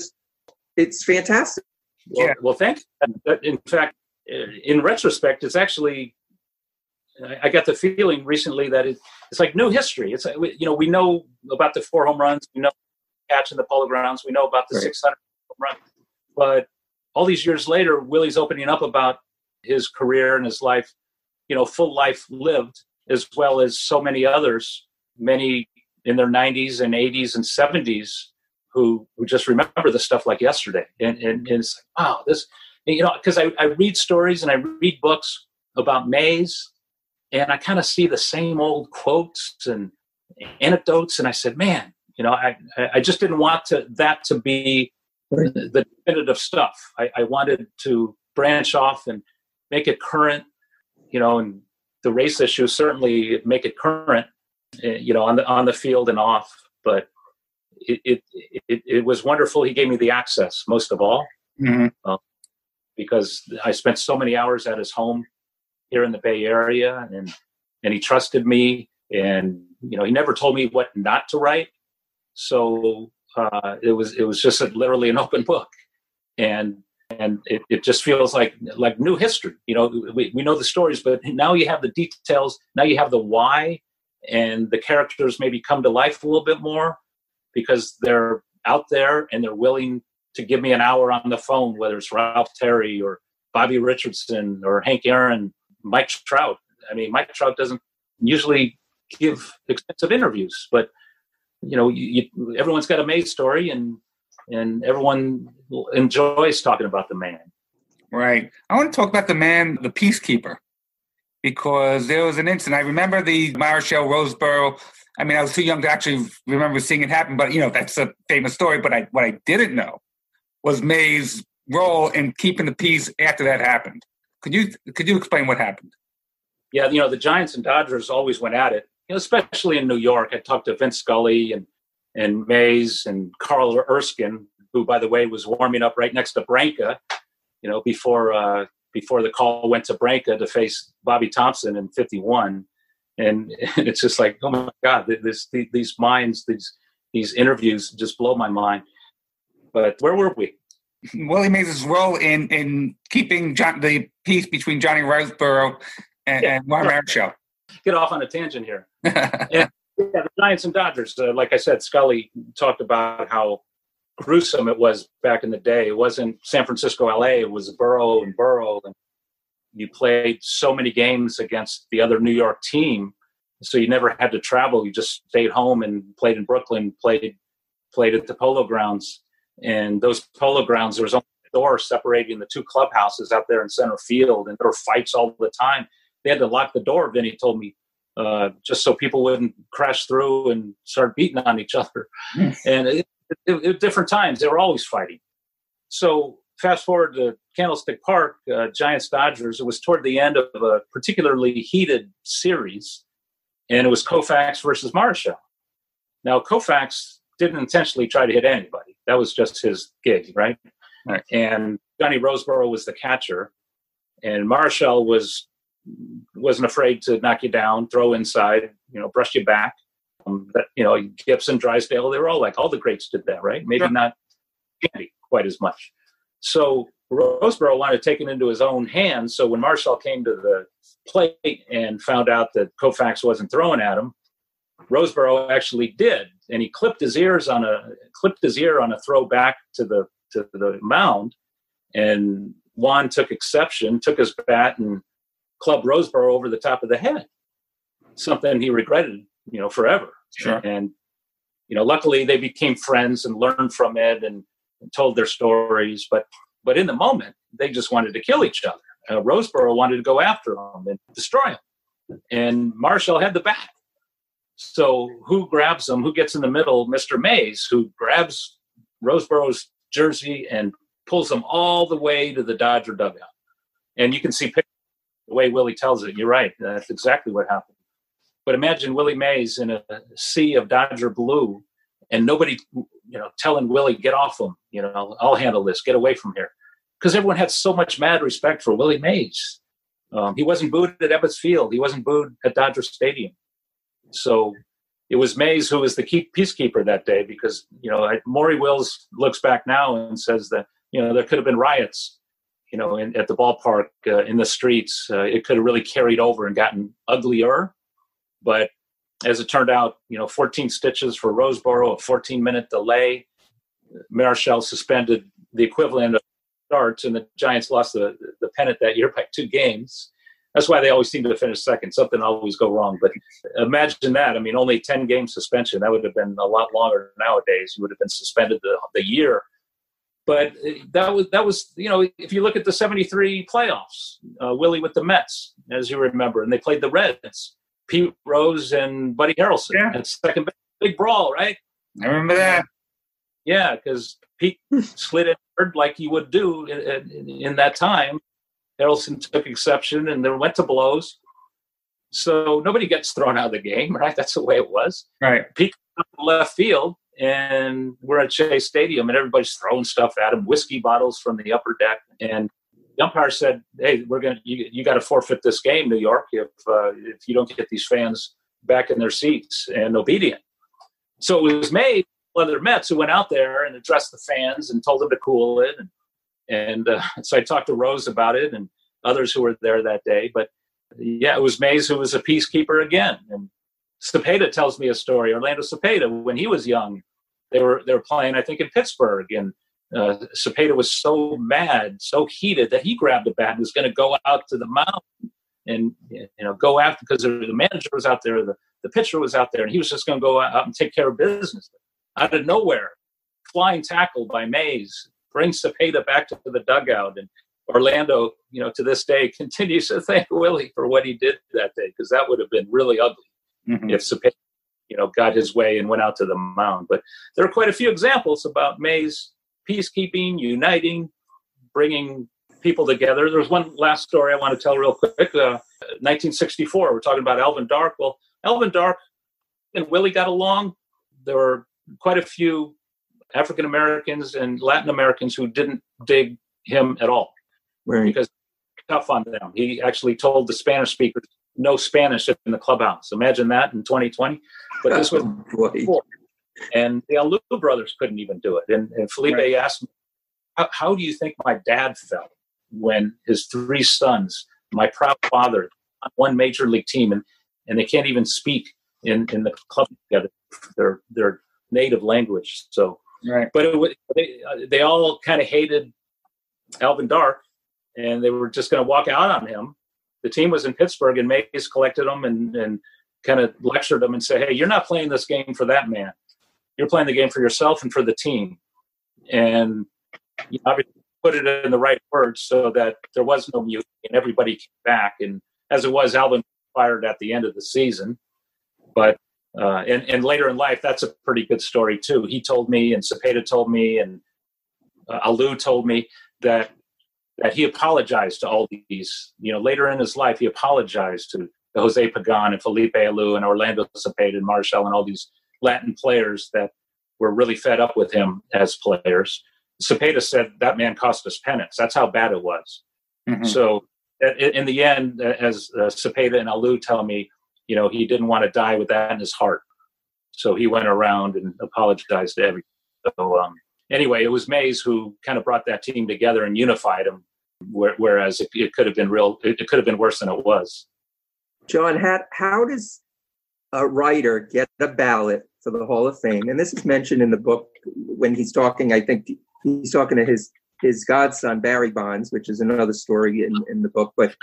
it's fantastic. Well, yeah. well, thank. You. In fact, uh, in retrospect, it's actually I got the feeling recently that it, it's like new history. It's you know we know about the four home runs, we know catch in the polo grounds, we know about the right. 600 home run, but all these years later, Willie's opening up about his career and his life you know full life lived as well as so many others many in their 90s and 80s and 70s who who just remember the stuff like yesterday. And and, and it's like wow this you know because I, I read stories and i read books about mays and i kind of see the same old quotes and anecdotes and i said man you know i i just didn't want to that to be the, definitive stuff. I, I wanted to branch off and make it current you know, and the race issues certainly make it current, eh, you know, on the on the field and off. But it it it, it was wonderful. He gave me the access most of all, mm-hmm. uh, because I spent so many hours at his home here in the Bay Area, and and he trusted me, and you know, he never told me what not to write. So uh, it was it was just a, literally an open book, and and it, it just feels like like new history you know we, we know the stories but now you have the details now you have the why and the characters maybe come to life a little bit more because they're out there and they're willing to give me an hour on the phone, whether it's Ralph Terry or Bobby Richardson or Hank Aaron, Mike Trout. I mean, Mike Trout doesn't usually give extensive interviews, but you know, you, you, everyone's got a Mays story, and and everyone enjoys talking about the man. Right. I want to talk about the man, the peacekeeper, because there was an incident. I remember the Marichal Roseboro. I mean, I was too young to actually remember seeing it happen, but you know, that's a famous story. But I, what I didn't know was Mays' role in keeping the peace after that happened. Could you could you explain what happened? Yeah, you know, the Giants and Dodgers always went at it, you know, especially in New York. I talked to Vince Scully and and Mays and Carl Erskine, who, by the way, was warming up right next to Branca, you know, before uh, before the call went to Branca to face Bobby Thomson in '51, and, it's just like, oh my God, this, these minds, these these interviews just blow my mind. But where were we? Willie Mays' role in in keeping John, the peace between Johnny Roseboro and, yeah, and Marichal. Get off on a tangent here. yeah, yeah, the Giants and Dodgers. Uh, like I said, Scully talked about how gruesome it was back in the day. It wasn't San Francisco, LA. It was Borough and Borough, and you played so many games against the other New York team, so you never had to travel. You just stayed home and played in Brooklyn. Played played at the Polo Grounds and those polo grounds, there was only a door separating the two clubhouses out there in center field, and there were fights all the time. They had to lock the door. Vinny told me uh, just so people wouldn't crash through and start beating on each other. And it, it, it, different times, they were always fighting. So fast forward to Candlestick Park, uh, Giants Dodgers. It was toward the end of a particularly heated series, and it was Koufax versus Marichal. Now Koufax didn't intentionally try to hit anybody. That was just his gig, right? right. And Johnny Roseboro was the catcher, and Marichal was wasn't afraid to knock you down, throw inside, you know, brush you back. Um, but you know, Gibson, Drysdale, they were all like all the greats did that, right? Maybe sure. not Sandy quite as much. So Roseboro wanted to take it into his own hands. So when Marichal came to the plate and found out that Koufax wasn't throwing at him, Roseboro actually did, and he clipped his ears on a clipped his ear on a throw back to the to the mound, and Juan took exception, took his bat and clubbed Roseboro over the top of the head. Something he regretted, you know, forever. Sure. And you know, luckily they became friends and learned from it and, and told their stories. But but in the moment, they just wanted to kill each other. Uh, Roseboro wanted to go after him and destroy him, and Marichal had the bat. So who grabs him? Who gets in the middle? Mr. Mays, who grabs Roseboro's jersey and pulls him all the way to the Dodger dugout. And you can see the way Willie tells it. You're right. That's exactly what happened. But imagine Willie Mays in a sea of Dodger blue, and nobody, you know, telling Willie, "Get off him." You know, I'll handle this. Get away from here, because everyone had so much mad respect for Willie Mays. Um, he wasn't booed at Ebbets Field. He wasn't booed at Dodger Stadium. So it was Mays who was the peacekeeper that day because, you know, Maury Wills looks back now and says that, you know, there could have been riots, you know, in, at the ballpark, uh, in the streets. Uh, it could have really carried over and gotten uglier. But as it turned out, you know, 14 stitches for Roseboro, a 14 minute delay. Marichal suspended the equivalent of starts, and the Giants lost the, the pennant that year by two games that's why they always seem to finish second. Something always go wrong. But imagine that. I mean, only 10 game suspension. That would have been a lot longer nowadays. You would have been suspended the, the year. But that was, that was, you know, if you look at the 73 playoffs, uh, Willie with the Mets, as you remember, and they played the Reds, Pete Rose and Buddy Harrelson yeah. at second big brawl, right? I remember that. Yeah, because Pete slid it like he would do in, in, in that time Harrelson took exception and then went to blows. So nobody gets thrown out of the game, right? That's the way it was. Right. Pete left field, and we're at Shea Stadium, and everybody's throwing stuff at him, whiskey bottles from the upper deck. And the umpire said, "Hey, we're gonna you, you got to forfeit this game, New York, if uh, if you don't get these fans back in their seats and obedient." So it was made other Mets who went out there and addressed the fans and told them to cool it and and uh, so I talked to Rose about it and others who were there that day. But yeah, it was Mays who was a peacekeeper again. And Cepeda tells me a story. Orlando Cepeda, when he was young, they were they were playing, I think, in Pittsburgh, and uh, Cepeda was so mad, so heated that he grabbed a bat and was going to go out to the mound and you know go after because the manager was out there, the, the pitcher was out there, and he was just going to go out and take care of business. Out of nowhere, flying tackle by Mays brings Cepeda back to the dugout, and Orlando, you know, to this day continues to thank Willie for what he did that day because that would have been really ugly Mhm. if Cepeda, you know, got his way and went out to the mound. But there are quite a few examples about Mays peacekeeping, uniting, bringing people together. There's one last story I want to tell real quick. Uh, 1964, we're talking about Alvin Dark. Well, Alvin Dark and Willie got along. There were quite a few African Americans and Latin Americans who didn't dig him at all Right. because tough on them. He actually told the Spanish speakers no Spanish in the clubhouse. Imagine that in 2020. But this was Boy. and the Alou brothers couldn't even do it. And, and Felipe Right. asked me, how, how do you think my dad felt when his three sons, my proud father, on one major league team, and, and they can't even speak in, in the club together, their, their native language. So, Right. but it, wa- they, uh, they all kind of hated Alvin Dark, and they were just going to walk out on him. The team was in Pittsburgh, and Mays collected them and, and kind of lectured them and said, "Hey, you're not playing this game for that man. You're playing the game for yourself and for the team." And you obviously put it in the right words so that there was no mutiny and everybody came back. And as it was, Alvin fired at the end of the season, but uh, and and later in life, that's a pretty good story too. He told me, and Cepeda told me, and uh, Alou told me that that he apologized to all these. You know, later in his life, he apologized to Jose Pagan and Felipe Alou and Orlando Cepeda and Marichal and all these Latin players that were really fed up with him as players. Cepeda said that man cost us pennants. That's how bad it was. Mhm. So in the end, as uh, Cepeda and Alou tell me, you know, he didn't want to die with that in his heart. So he went around and apologized to everyone. So um, anyway, it was Mays who kind of brought that team together and unified them, whereas it, it could have been real, it, it could have been worse than it was. John, how, how does a writer get a ballot for the Hall of Fame? And this is mentioned in the book when he's talking, I think he's talking to his his godson, Barry Bonds, which is another story in, in the book, but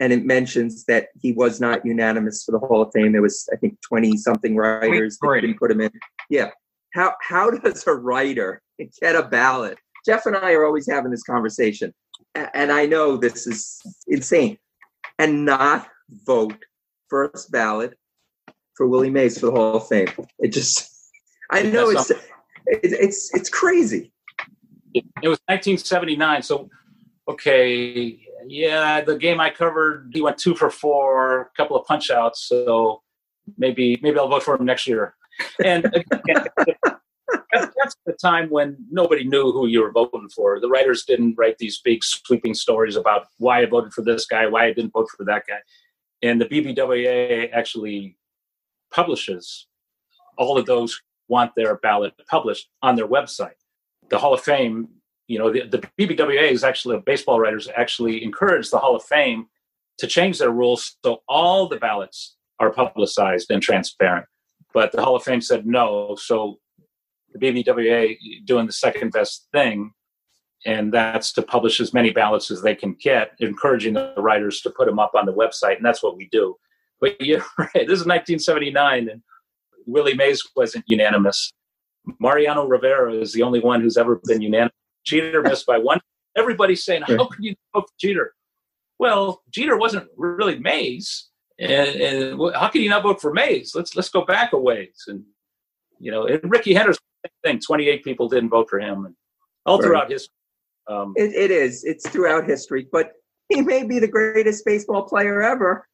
and it mentions that he was not unanimous for the Hall of Fame. There was, I think, 20 something writers that didn't put him in. Yeah. How how does a writer get a ballot? Jeff and I are always having this conversation. And I know this is insane. And not vote first ballot for Willie Mays for the Hall of Fame. It just, I know it's, That's it, it's, it's crazy. It, it was 1979. So, okay, yeah, the game I covered, he went two for four, a couple of punch outs. So maybe maybe I'll vote for him next year. And again, that's, that's the time when nobody knew who you were voting for. The writers didn't write these big sweeping stories about why I voted for this guy, why I didn't vote for that guy. And the BBWA actually publishes all of those want their ballot published on their website. The Hall of Fame, you know, the, the BBWA is actually baseball writers actually encourage the Hall of Fame to change their rules so all the ballots are publicized and transparent. But the Hall of Fame said no, so the BBWA doing the second best thing, and that's to publish as many ballots as they can get, encouraging the writers to put them up on the website, and that's what we do. But you're right. This is 1979, and Willie Mays wasn't unanimous. Mariano Rivera is the only one who's ever been unanimous. Jeter missed by one. Everybody's saying, "How could you vote for Jeter?" Well, Jeter wasn't really Mays, and, and how can you not vote for Mays? Let's let's go back a ways. And you know, and Rickey Henderson, thing. Twenty-eight people didn't vote for him, and all Right. throughout history. Um, It, it is. It's throughout history, but he may be the greatest baseball player ever.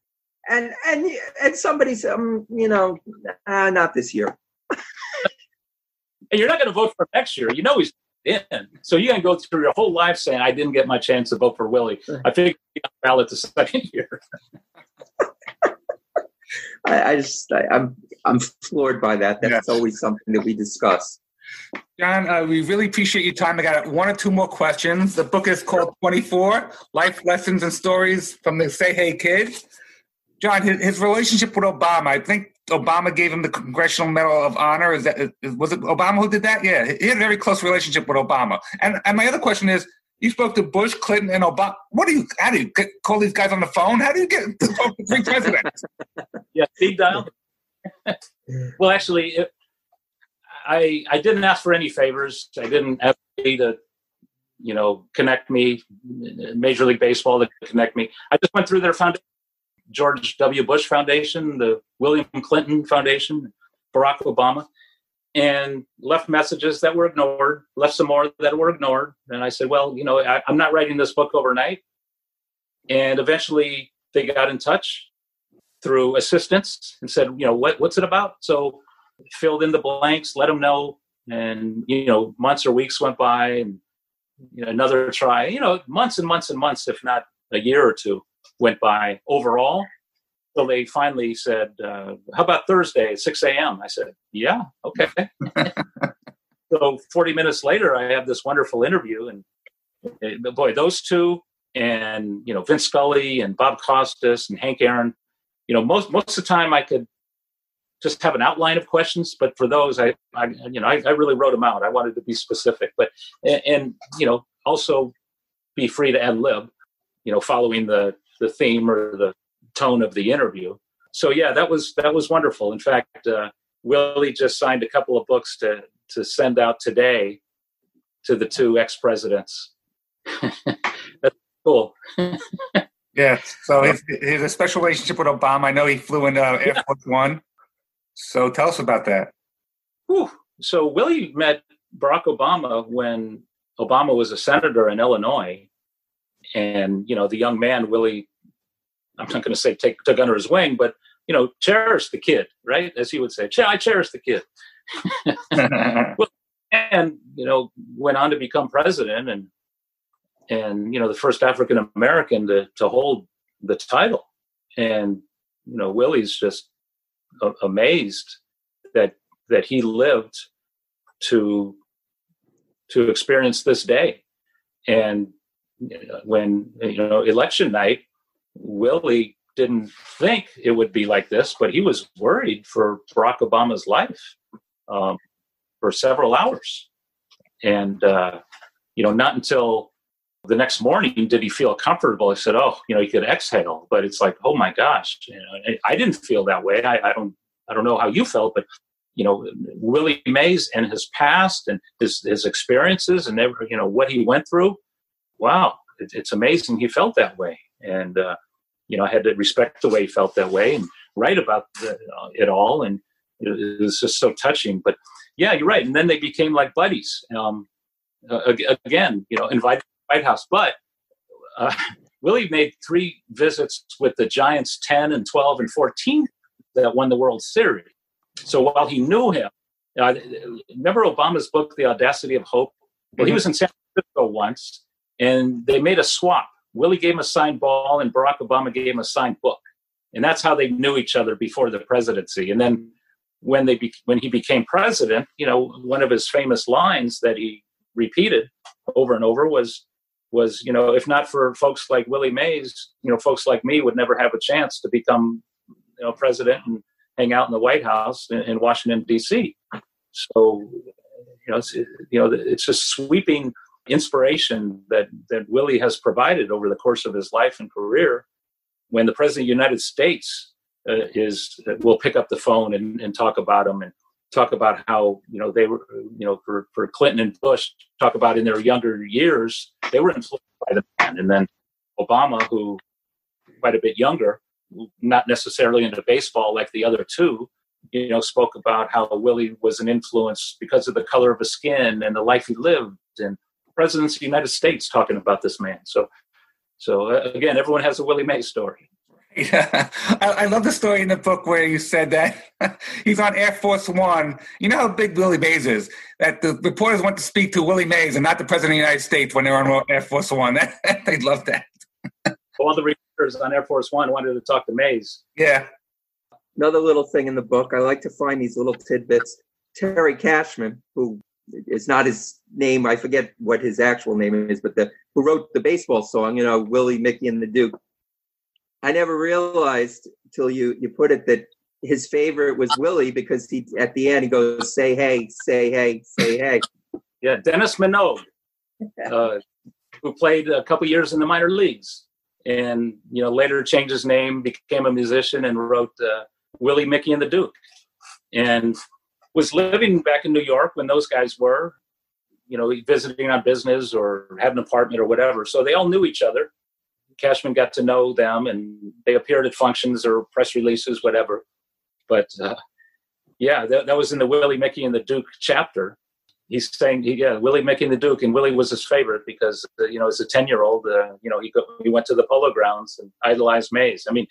And and and somebody's um you know uh, not this year. and you're not going to vote for him next year. You know he's in. So you're going to go through your whole life saying, I didn't get my chance to vote for Willie. I figured he'd the ballot the second year. I, I just I, I'm I'm floored by that. That's Yes. always something that we discuss. John, uh, we really appreciate your time. I got one or two more questions. The book is called 24 Life Lessons and Stories from the Say Hey Kid. John, his, his relationship with Obama, I think Obama gave him the Congressional Medal of Honor. Is that was it Obama who did that? Yeah, he had a very close relationship with Obama. And and my other question is, you spoke to Bush, Clinton, and Obama. What do you? How do you get, call these guys on the phone? How do you get three presidents? Yeah, speed dial. well, actually, I I didn't ask for any favors. I didn't ask to you know connect me, Major League Baseball to connect me. I just went through their foundation, George W. Bush Foundation, the William Clinton Foundation, Barack Obama, and left messages that were ignored. Left some more that were ignored, and I said, well, you know, I, I'm not writing this book overnight. And eventually, they got in touch through assistants and said, you know, what, what's it about? So filled in the blanks, let them know. And, you know, months or weeks went by and you know, another try, you know, months and months and months, if not a year or two went by overall. So they finally said, uh, how about Thursday at 6 a.m.? I said, yeah, okay. so 40 minutes later, I have this wonderful interview and uh, boy, those two and, you know, Vince Scully and Bob Costas and Hank Aaron, you know, most, most of the time I could just have an outline of questions, but for those, I, I you know, I, I, really wrote them out. I wanted to be specific, but and, and you know, also be free to ad lib, you know, following the the theme or the tone of the interview. So yeah, that was that was wonderful. In fact, uh, Willie just signed a couple of books to to send out today to the two ex presidents. That's cool. yeah. So he has a special relationship with Obama. I know he flew in uh, Air. Force One. So tell us about that. Whew. So Willie met Barack Obama when Obama was a senator in Illinois, and you know the young man Willie, I'm not going to say take took under his wing, but you know cherished the kid, right? As he would say, I cherish the kid. and you know went on to become president and and you know the first African American to to hold the title, and you know Willie's just amazed that that he lived to to experience this day. And when you know election night willie didn't think it would be like this but he was worried for barack obama's life um, for several hours. And uh, you know not until the next morning did he feel comfortable? I said oh you know he could exhale. But it's like oh my gosh you know, i didn't feel that way. I, I don't i don't know how you felt but you know willie mays and his past and his his experiences and every, you know what he went through wow it, it's amazing he felt that way. And uh, you know i had to respect the way he felt that way and write about the, uh, it all. And it was just so touching. But yeah you're right. And then they became like buddies. Um, uh, again you know invited White House. But uh, Willie made three visits with the Giants 10 and 12 and 14 that won the World Series. So while he knew him, uh, remember Obama's book, The Audacity of Hope? Well, he mm-hmm. was in San Francisco once, and they made a swap. Willie gave him a signed ball, and Barack Obama gave him a signed book, and that's how they knew each other before the presidency. And then when they be- when he became president, you know, one of his famous lines that he repeated over and over was, was you know if not for folks like Willie Mays, you know folks like me would never have a chance to become you know president and hang out in the White House in, in Washington D.C. So you know it's, you know it's just sweeping inspiration that that Willie has provided over the course of his life and career. When the president of the United States uh, is will pick up the phone and, and talk about him and talk about how you know they were you know for, for Clinton and Bush talk about in their younger years they were influenced by the man, and then Obama, who quite a bit younger, not necessarily into baseball like the other two, you know, spoke about how Willie was an influence because of the color of his skin and the life he lived, and presidents of the United States talking about this man. So, so uh, again, everyone has a Willie Mays story. Yeah, I, I, love the story in the book where you said that he's on Air Force One. You know how big Willie Mays is. That the reporters want to speak to Willie Mays and not the President of the United States when they're on Air Force One. They'd love that. All the reporters on Air Force One wanted to talk to Mays. Yeah. Another little thing in the book, I like to find these little tidbits. Terry Cashman, who is not his name, I forget what his actual name is, but the who wrote the baseball song, you know, Willie, Mickey, and the Duke I never realized till you you put it that his favorite was Willie because he at the end he goes, "Say hey, say hey, say hey." Yeah, Dennis Minogue, uh, who played a couple years in the minor leagues, and you know later changed his name, became a musician, and wrote uh, Willie, Mickey, and the Duke, and was living back in New York when those guys were, you know, visiting on business or had an apartment or whatever. So they all knew each other. Cashman got to know them, and they appeared at functions or press releases, whatever. But uh, yeah, that, that was in the Willie, Mickey, and the Duke chapter. He's saying, he, yeah, Willie, Mickey, and the Duke, and Willie was his favorite because uh, you know, as a ten-year-old, uh, you know, he go, he went to the polo grounds and idolized Mays. I mean,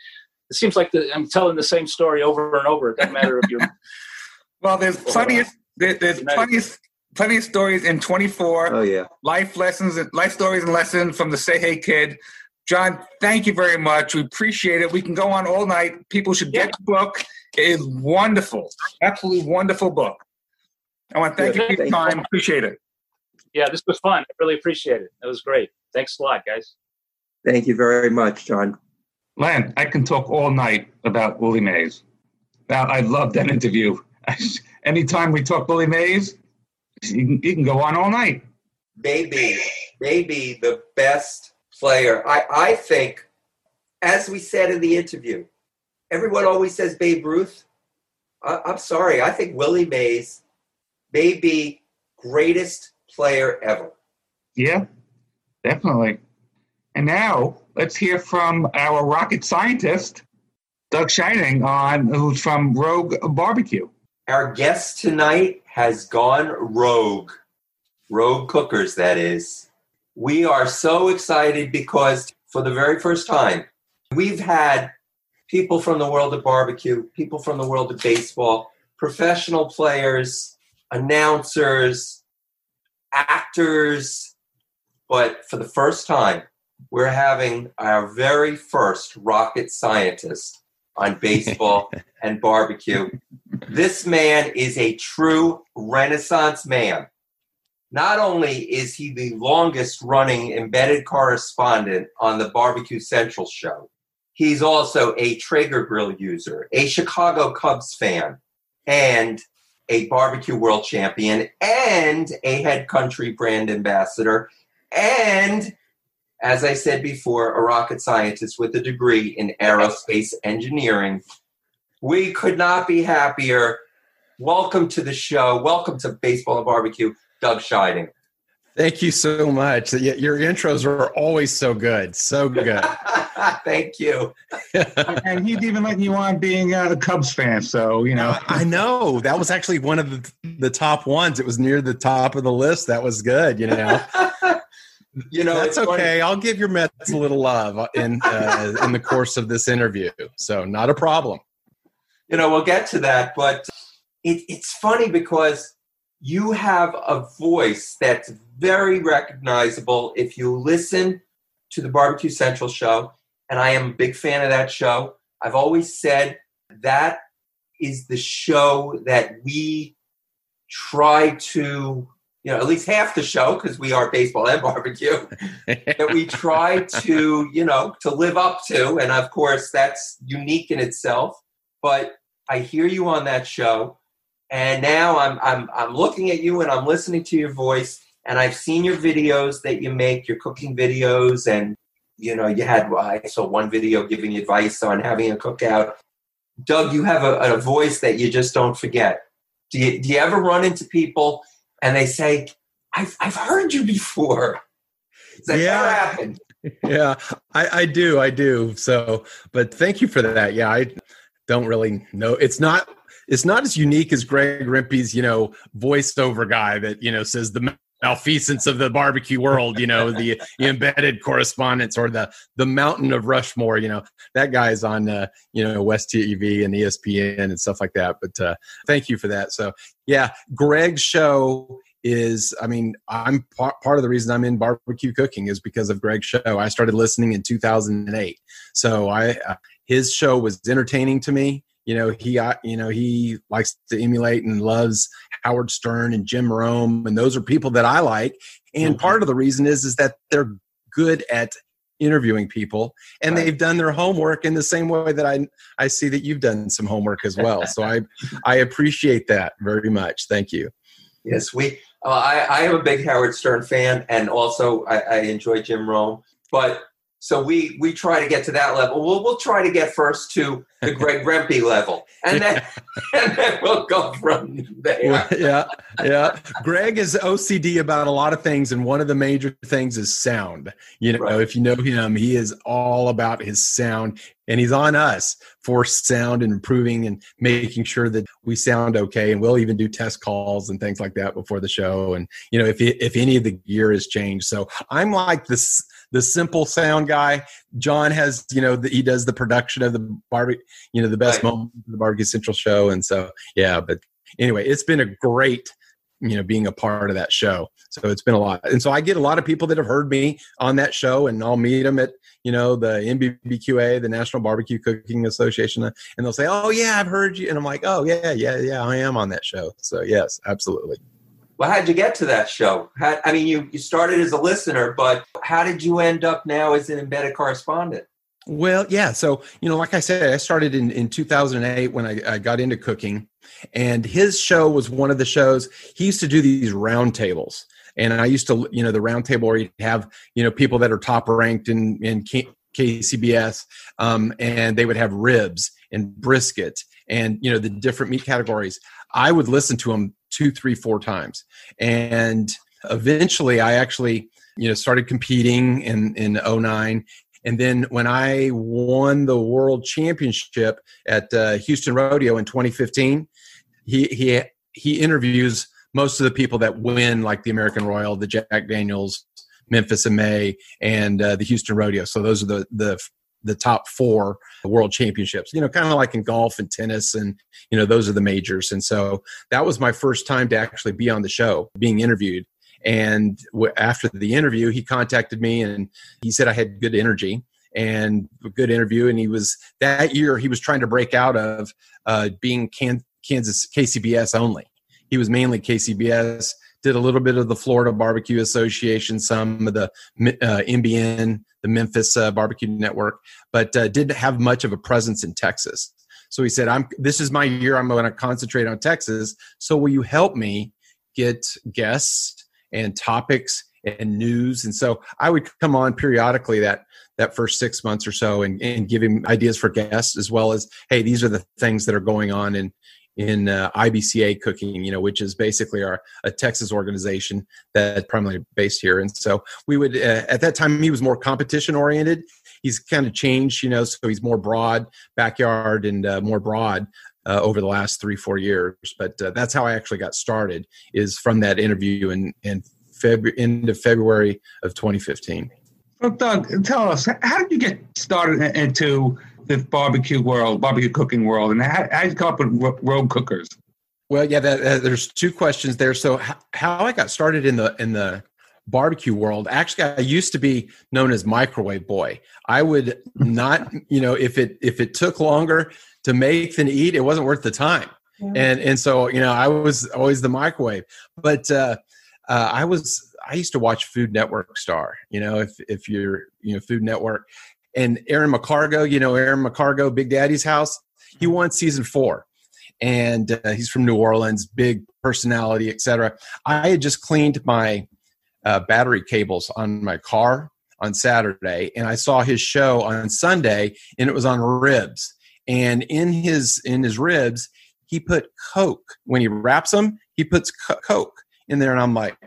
it seems like the, I'm telling the same story over and over. It doesn't matter if you're Well, there's plenty of there, there's United. plenty of, plenty of stories in 24 Oh yeah. life lessons, life stories and lessons from the Say Hey Kid. John, thank you very much. We appreciate it. We can go on all night. People should get Yeah. the book. It is wonderful, absolutely wonderful book. I want to thank you for your Thank you. time. Appreciate it. yeah, this was fun. I really appreciate it. That was great. Thanks a lot, guys. Thank you very much, John. Len, I can talk all night about Willie Mays. Now, I love that interview. Anytime we talk Willie Mays, you can, you can go on all night. maybe maybe the best player. I i think as we said in the interview everyone always says babe ruth. I, i'm sorry i think willie mays may be greatest player ever. Yeah, definitely. And now let's hear from our rocket scientist, Doug Scheiding, on who's from Rogue Barbecue. our guest tonight has gone rogue. Rogue cookers that is we are so excited because for the very first time we've had people from the world of barbecue people from the world of baseball professional players announcers actors but for the first time we're having our very first rocket scientist on baseball and barbecue this man is a true renaissance man. Not only is he the longest running embedded correspondent on the Barbecue Central show, he's also a Traeger grill user, a Chicago Cubs fan, and a barbecue world champion, and a head country brand ambassador, and as I said before, a rocket scientist with a degree in aerospace engineering we could not be happier. Welcome to the show. Welcome to Baseball and Barbecue, Doug Scheiding. Thank you so much. Your intros are always so good. So good. Thank you. and he's even letting you on being a Cubs fan, so, you know. I know. That was actually one of the, the top ones. It was near the top of the list. That was good, you know. you know, That's it's funny. okay. I'll give your Mets a little love in uh, in the course of this interview. So, not a problem. You know, we'll get to that, but it, it's funny because you have a voice that's very recognizable if you listen to the Barbecue Central show. And I am a big fan of that show. I've always said that is the show that we try to, you know, at least half the show, because we are baseball and barbecue, that we try to, you know, to live up to. And of course, that's unique in itself. But I hear you on that show, and now I'm I'm I'm looking at you and I'm listening to your voice, and I've seen your videos that you make, your cooking videos, and you know, you had I saw one video giving advice on having a cookout. Doug, you have a, a voice that you just don't forget. Do you do you ever run into people and they say, "I've I've heard you before"? That Yeah. ever happen? yeah, I, I do. I do. So, but thank you for that. Yeah, I don't really know. It's not. It's not as unique as Greg Rempe's, you know, voiceover guy that you know says the malfeasance of the barbecue world. You know, the, embedded correspondence or the the mountain of Rushmore. You know, that guy's on uh, you know West TV and ESPN and stuff like that. But uh, thank you for that. So yeah, Greg's show is i mean i'm part, part of the reason i'm in barbecue cooking is because of greg's show i started listening in 2008 so i uh, his show was entertaining to me you know he uh, you know he likes to emulate and loves howard stern and jim rome and those are people that i like and part of the reason is is that they're good at interviewing people, and Right. they've done their homework in the same way that I I see that you've done some homework as well. so I I appreciate that very much. Thank you. Yes, we. Uh, I, I am a big Howard Stern fan, and also I, I enjoy Jim Rome. But so we we try to get to that level. We'll we'll try to get first to the Greg Rempe level, and then and then we'll go from there. Yeah, yeah. Greg is OCD about a lot of things, and one of the major things is sound. You know, Right. if you know him, he is all about his sound, and he's on us for sound and improving and making sure that we sound okay. And we'll even do test calls and things like that before the show. And you know, if if any of the gear has changed, so I'm like this the simple sound guy. John has, you know, the, he does the production of the barbie, you know, the best Right. moment of the barbecue central show, and so yeah. But anyway, it's been a great, you know, being a part of that show. So it's been a lot, and so I get a lot of people that have heard me on that show, and I'll meet them at, you know, the NBBQA, the National Barbecue Cooking Association, and they'll say, "Oh yeah, I've heard you," and I'm like, "Oh yeah, yeah, yeah, I am on that show." So yes, absolutely. Well, how'd you get to that show? How, I mean, you you started as a listener, but how did you end up now as an embedded correspondent? Well, yeah. So, you know, like I said, I started in, in 2008 when I, I got into cooking, and his show was one of the shows. He used to do these roundtables, and I used to, you know, the roundtable where you have, you know, people that are top ranked in in K- KCBS, um, and they would have ribs and brisket and you know the different meat categories. I would listen to him two, three, four times, and eventually, I actually, you know, started competing in in 09 and then when I won the world championship at uh, Houston Rodeo in 2015, he he he interviews most of the people that win, like the American Royal, the Jack Daniels, Memphis and May, and uh, the Houston Rodeo. So those are the the the top four world championships. You know, kind of like in golf and tennis, and you know those are the majors. And so that was my first time to actually be on the show, being interviewed. And after the interview, he contacted me and he said I had good energy and a good interview. And he was that year he was trying to break out of uh, being Can- Kansas KCBS only. He was mainly KCBS. Did a little bit of the Florida Barbecue Association, some of the uh, MBN, the Memphis uh, Barbecue Network, but uh, didn't have much of a presence in Texas. So he said, "I'm. This is my year. I'm going to concentrate on Texas. So will you help me get guests and topics and news?" And so I would come on periodically that that first six months or so and, and give him ideas for guests as well as, "Hey, these are the things that are going on in in uh, IBCA cooking, you know, which is basically our a Texas organization that's primarily based here. And so we would uh, at that time he was more competition oriented. He's kind of changed, you know, so he's more broad backyard and uh, more broad uh, over the last three four years. But uh, that's how I actually got started is from that interview in in February end of February of 2015. So, Doug, tell us, how did you get started into the barbecue world, barbecue cooking world, and how, how you come up with ro- rogue cookers? Well, yeah, that, uh, there's two questions there. So, h- how I got started in the in the barbecue world, actually, I used to be known as microwave boy. I would not, you know, if it if it took longer to make than eat, it wasn't worth the time. And and so, you know, I was always the microwave. But uh, uh, I was I used to watch Food Network Star. You know, if if you're you know Food Network, and Aaron McCargo, you know Aaron McCargo, Big Daddy's House, he won season four, and uh, he's from New Orleans, big personality, etc. I had just cleaned my uh, battery cables on my car on Saturday, and I saw his show on Sunday, and it was on ribs. And in his in his ribs, he put Coke when he wraps them. He puts co- Coke in there, and I'm like,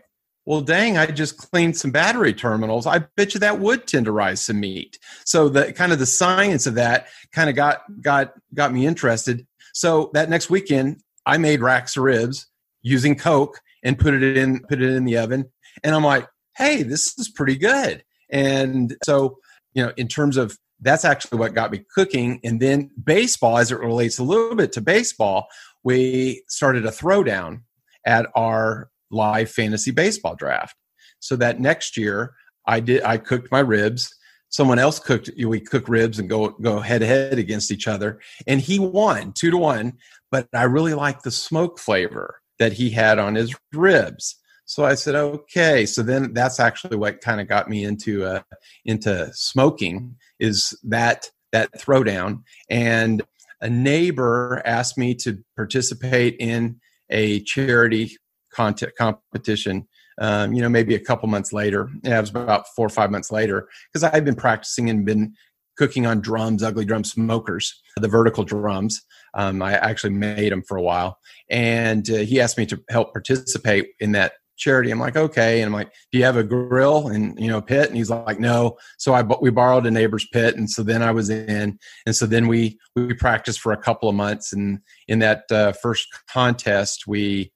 well, dang, I just cleaned some battery terminals. I bet you that would tenderize some meat. So the kind of the science of that kind of got got got me interested. So that next weekend, I made racks of ribs using Coke and put it in put it in the oven. And I'm like, hey, this is pretty good. And so, you know, in terms of that's actually what got me cooking. And then baseball, as it relates a little bit to baseball, we started a throwdown at our live fantasy baseball draft. So that next year, I did I cooked my ribs. Someone else cooked. We cook ribs and go go head to head against each other, and he won two to one. But I really liked the smoke flavor that he had on his ribs. So I said, okay. So then that's actually what kind of got me into uh, into smoking is that that throwdown. And a neighbor asked me to participate in a charity content competition. Um, you know, maybe a couple months later. Yeah, it was about four or five months later because I had been practicing and been cooking on drums, ugly drum smokers, the vertical drums. Um, I actually made them for a while, and uh, he asked me to help participate in that charity. I'm like, okay. And I'm like, do you have a grill and you know pit? And he's like, no. So I we borrowed a neighbor's pit, and so then I was in, and so then we we practiced for a couple of months, and in that uh, first contest, we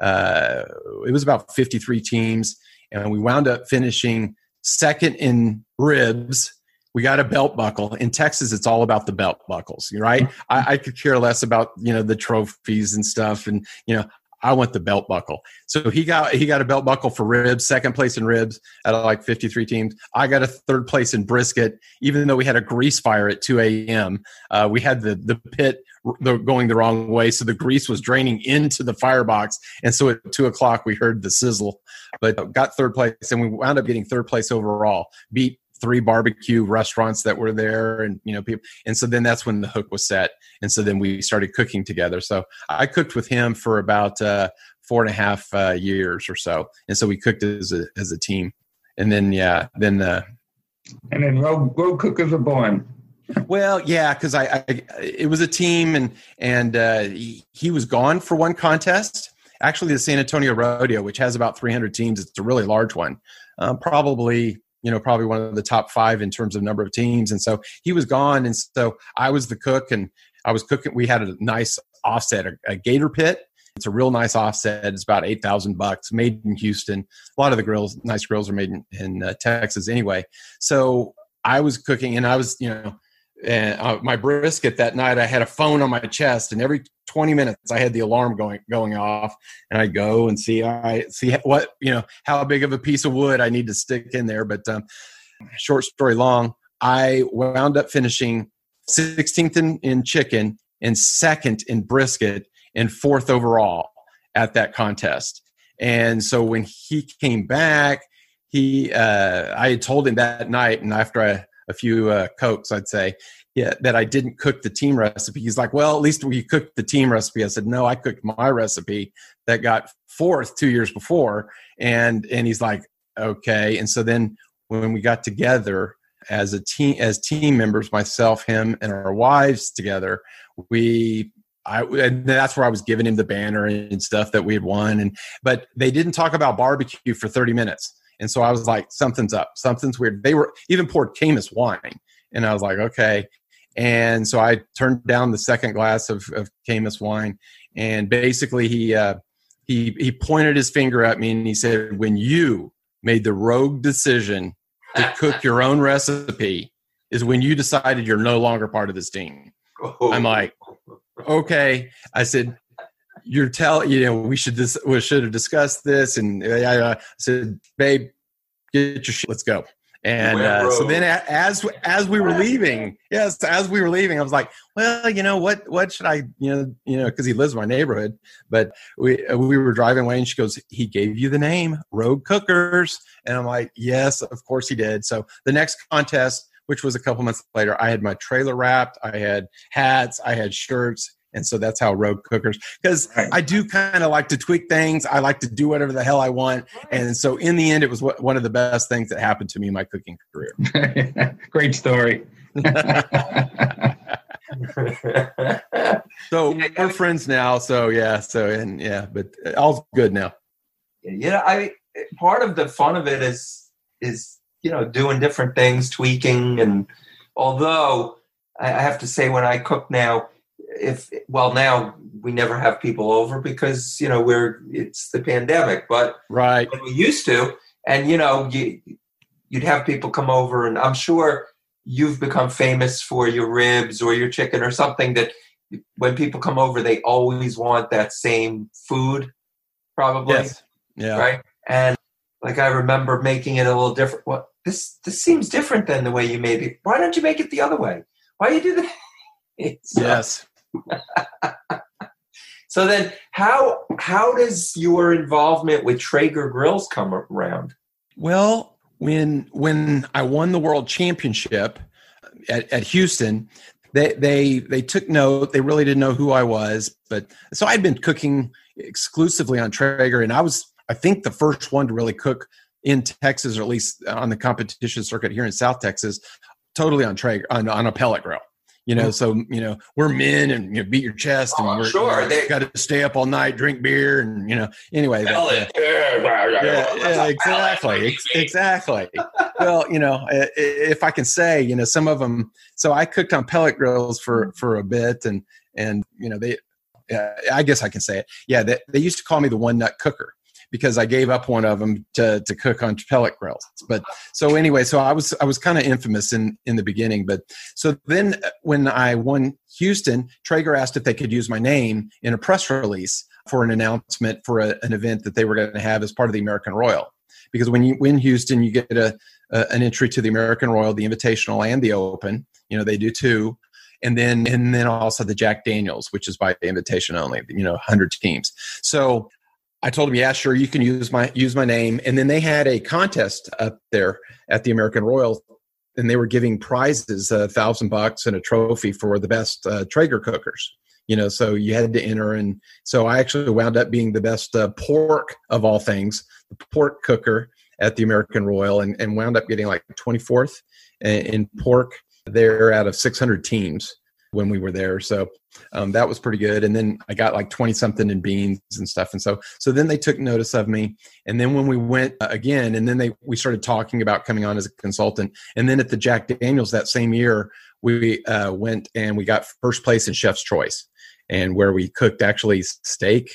uh, it was about 53 teams, and we wound up finishing second in ribs. We got a belt buckle. In Texas, it's all about the belt buckles, right? I, I could care less about you know the trophies and stuff, and you know I want the belt buckle. So he got he got a belt buckle for ribs, second place in ribs of like 53 teams. I got a third place in brisket, even though we had a grease fire at 2 a.m. Uh, we had the the pit going the wrong way, so the grease was draining into the firebox, and so at two o'clock we heard the sizzle. But got third place, and we wound up getting third place overall. Beat three barbecue restaurants that were there and you know people and so then that's when the hook was set and so then we started cooking together. So i cooked with him for about uh, four and a half uh, years or so and so we cooked as a as a team. And then yeah then uh and then road rogue cookers were born well yeah because I, I it was a team and and uh he, he was gone for one contest actually the san antonio rodeo which has about 300 teams it's a really large one uh, probably you know, probably one of the top five in terms of number of teams. And so he was gone. And so I was the cook and I was cooking. We had a nice offset, a, a gator pit. It's a real nice offset. It's about 8,000 bucks made in Houston. A lot of the grills, nice grills are made in, in uh, Texas anyway. So I was cooking and I was, you know, and uh, my brisket that night i had a phone on my chest and every 20 minutes i had the alarm going going off and i go and see i see what you know how big of a piece of wood i need to stick in there. But um, short story long i wound up finishing 16th in, in chicken and second in brisket and fourth overall at that contest. And so when he came back he uh, i had told him that night and after i a few uh, cokes, I'd say, yeah, that I didn't cook the team recipe. He's like, well, at least we cooked the team recipe. I said, no, I cooked my recipe that got fourth two years before, and and he's like, okay. And so then when we got together as a team, as team members, myself, him, and our wives together, we I and that's where I was giving him the banner and stuff that we had won and but they didn't talk about barbecue for 30 minutes. And so I was like, something's up, something's weird. They were even poured Caymus wine. And I was like, okay. And so I turned down the second glass of, of Caymus wine. And basically he, uh, he, he pointed his finger at me and he said, when you made the rogue decision to cook your own recipe is when you decided you're no longer part of this team. Oh. I'm like, okay. I said, you're telling you know we should dis- we should have discussed this and I uh, said babe get your shit let's go. And uh, so then as as we were leaving yes as we were leaving i was like well you know what what should i you know you know because he lives in my neighborhood but we uh, we were driving away and she goes he gave you the name rogue cookers. And i'm like yes of course he did. So the next contest which was a couple months later i had my trailer wrapped i had hats i had shirts and so that's how rogue cookers because right. i do kind of like to tweak things. I like to do whatever the hell i want. And so in the end it was one of the best things that happened to me in my cooking career. Great story. So we're friends now so yeah so and yeah but all's good now. Yeah i part of the fun of it is is you know doing different things tweaking and although i have to say when i cook now if well now we never have people over because you know we're it's the pandemic but right. we used to and you know you you'd have people come over and i'm sure you've become famous for your ribs or your chicken or something that when people come over they always want that same food probably. Yes. yeah. Right? And like i remember making it a little different. What this this seems different than the way you made it. Why don't you make it the other way? Why you do that? Uh, yes So then, how how does your involvement with Traeger grills come around? Well, when when I won the world championship at, at Houston, they they they took note. They really didn't know who I was, but so I'd been cooking exclusively on Traeger, and I was I think the first one to really cook in Texas, or at least on the competition circuit here in South Texas, totally on Traeger on, on a pellet grill. You know, mm. so you know we're men, and you know, beat your chest, and Oh, we're sure, you know, they- got to stay up all night, drink beer, and you know. Anyway, that- Pellet. Uh, yeah, yeah, exactly, ex- exactly. well, you know, if I can say, you know, some of them. So I cooked on pellet grills for mm. for a bit, and and you know they, yeah, I guess I can say it. Yeah, they, they used to call me the one nut cooker because I gave up one of them to to cook on pellet grills. But so anyway, so I was I was kind of infamous in in the beginning. But so then uh, when I won Houston, Traeger asked if they could use my name in a press release for an announcement for a, an event that they were going to have as part of the American Royal. Because when you win Houston, you get a, a an entry to the American Royal, the Invitational, and the Open. You know they do too, and then and then also the Jack Daniels, which is by invitation only. You know, hundred teams. So I told him, yeah, sure, you can use my use my name. And then they had a contest up there at the American Royal, and they were giving prizes, a thousand bucks and a trophy for the best uh, Traeger cookers. You know, so you had to enter, and so I actually wound up being the best uh, pork of all things, the pork cooker at the American Royal, and, and wound up getting like 24th in, in pork there out of 600 teams when we were there. So um, that was pretty good. And then I got like 20 something in beans and stuff. And so, so then they took notice of me. And then when we went uh, again, and then they, we started talking about coming on as a consultant. And then at the Jack Daniels that same year, we uh, went and we got first place in Chef's Choice and where we cooked actually steak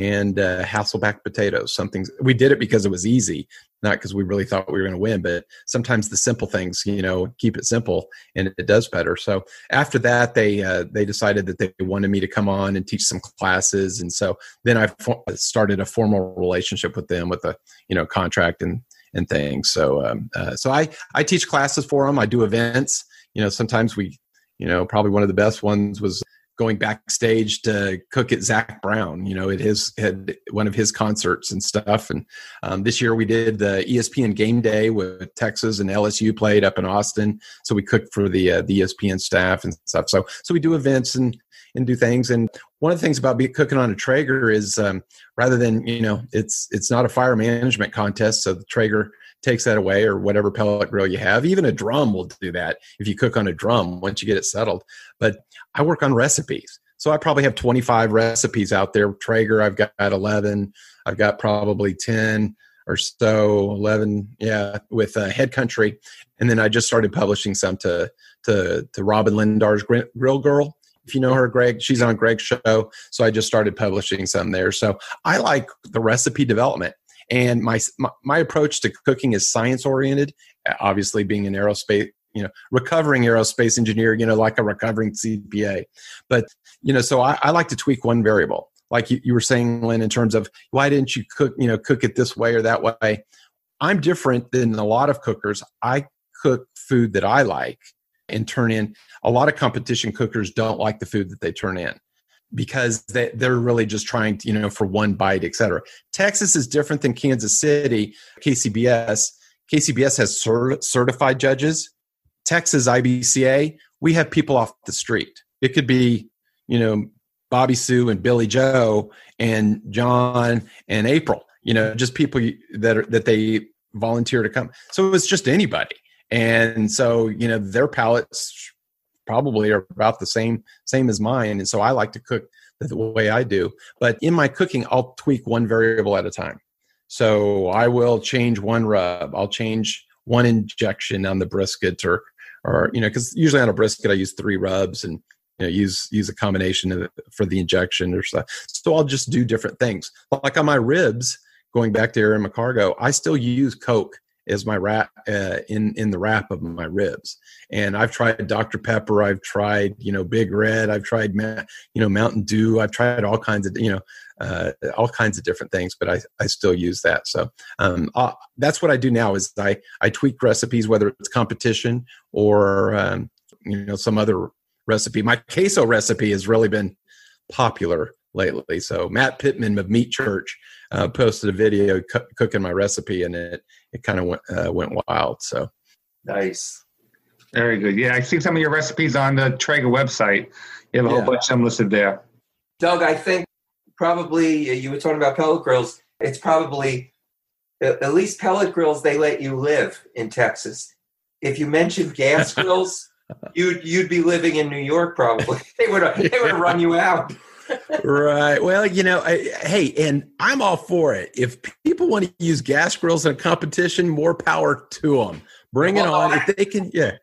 and uh, Hasselback potatoes. Something we did it because it was easy, not because we really thought we were going to win. But sometimes the simple things, you know, keep it simple, and it does better. So after that, they uh, they decided that they wanted me to come on and teach some classes, and so then I fo- started a formal relationship with them with a you know contract and and things. So um, uh, so I I teach classes for them. I do events. You know, sometimes we you know probably one of the best ones was going backstage to cook at Zac Brown, you know, at his had one of his concerts and stuff. And um, this year we did the ESPN Game Day with Texas and LSU played up in Austin, so we cooked for the uh, the ESPN staff and stuff. So so we do events and and do things. And one of the things about be cooking on a Traeger is um, rather than you know it's it's not a fire management contest, so the Traeger takes that away or whatever pellet grill you have. Even a drum will do that if you cook on a drum once you get it settled. But I work on recipes. So I probably have 25 recipes out there. Traeger, I've got 11. I've got probably 10 or so, 11, yeah, with uh, Head Country. And then I just started publishing some to to to Robyn Lindars' Grill Girl. If you know her, Greg, she's on Greg's show. So I just started publishing some there. So I like the recipe development. And my, my my approach to cooking is science oriented. Obviously, being an aerospace, you know, recovering aerospace engineer, you know, like a recovering CPA. But you know, so I, I like to tweak one variable, like you, you were saying, Lynn, in terms of why didn't you cook, you know, cook it this way or that way. I'm different than a lot of cookers. I cook food that I like and turn in. A lot of competition cookers don't like the food that they turn in because they, they're really just trying to, you know, for one bite, et cetera. Texas is different than Kansas City, KCBS. KCBS has cert- certified judges. Texas IBCA, we have people off the street. It could be, you know, Bobby Sue and Billy Joe and John and April. You know, just people that are, that they volunteer to come. So it's just anybody, and so you know their palates probably are about the same same as mine. And so I like to cook the, way I do. But in my cooking, I'll tweak one variable at a time. So I will change one rub. I'll change one injection on the brisket, or or you know, because usually on a brisket I use three rubs and you know, use use a combination of for the injection or stuff. So I'll just do different things. Like on my ribs, going back to Aaron McCargo, I still use Coke as my wrap uh, in in the wrap of my ribs. And I've tried Dr Pepper, I've tried you know Big Red, I've tried you know Mountain Dew, I've tried all kinds of you know uh, all kinds of different things, but I I still use that. So um, uh, that's what I do now is I I tweak recipes whether it's competition or um, you know some other recipe. My queso recipe has really been popular lately. So Matt Pittman of Meat Church uh, posted a video cu- cooking my recipe, and it it kind of went uh, went wild. So Nice. Very good. Yeah, I see some of your recipes on the Traeger website. You have a Yeah. whole bunch of them listed there. Doug, I think probably uh, you were talking about pellet grills. It's probably at at least pellet grills they let you live in Texas. If you mentioned gas grills, you'd you'd be living in New York probably. They would they would have run you out. Right. Well, you know, I, hey, and I'm all for it. If people want to use gas grills in a competition, more power to them. Bring it on. If they can, yeah.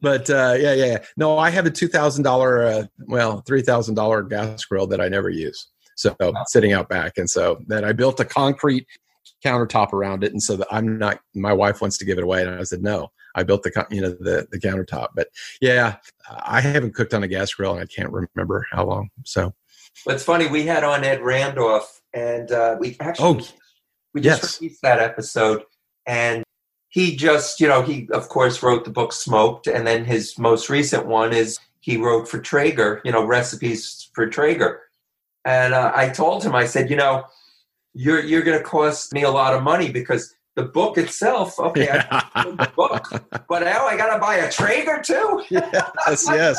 But uh, yeah, yeah, yeah. No, I have a two thousand dollar, uh, well, three thousand dollar gas grill that I never use. So sitting out back, and so then I built a concrete countertop around it, and so that I'm not. My wife wants to give it away, and I said no. I built the you know the the countertop, but yeah, I haven't cooked on a gas grill, and I can't remember how long. So But it's funny, we had on Ed Randolph and uh, we actually oh we just yes. released that episode and he just, you know, he of course wrote the book Smoked and then his most recent one is he wrote for Traeger, you know, recipes for Traeger. And uh, I told him, I said, you know, you're you're going to cost me a lot of money because the book itself, okay, I read the book, but now I got to buy a Traeger too. yes, yes.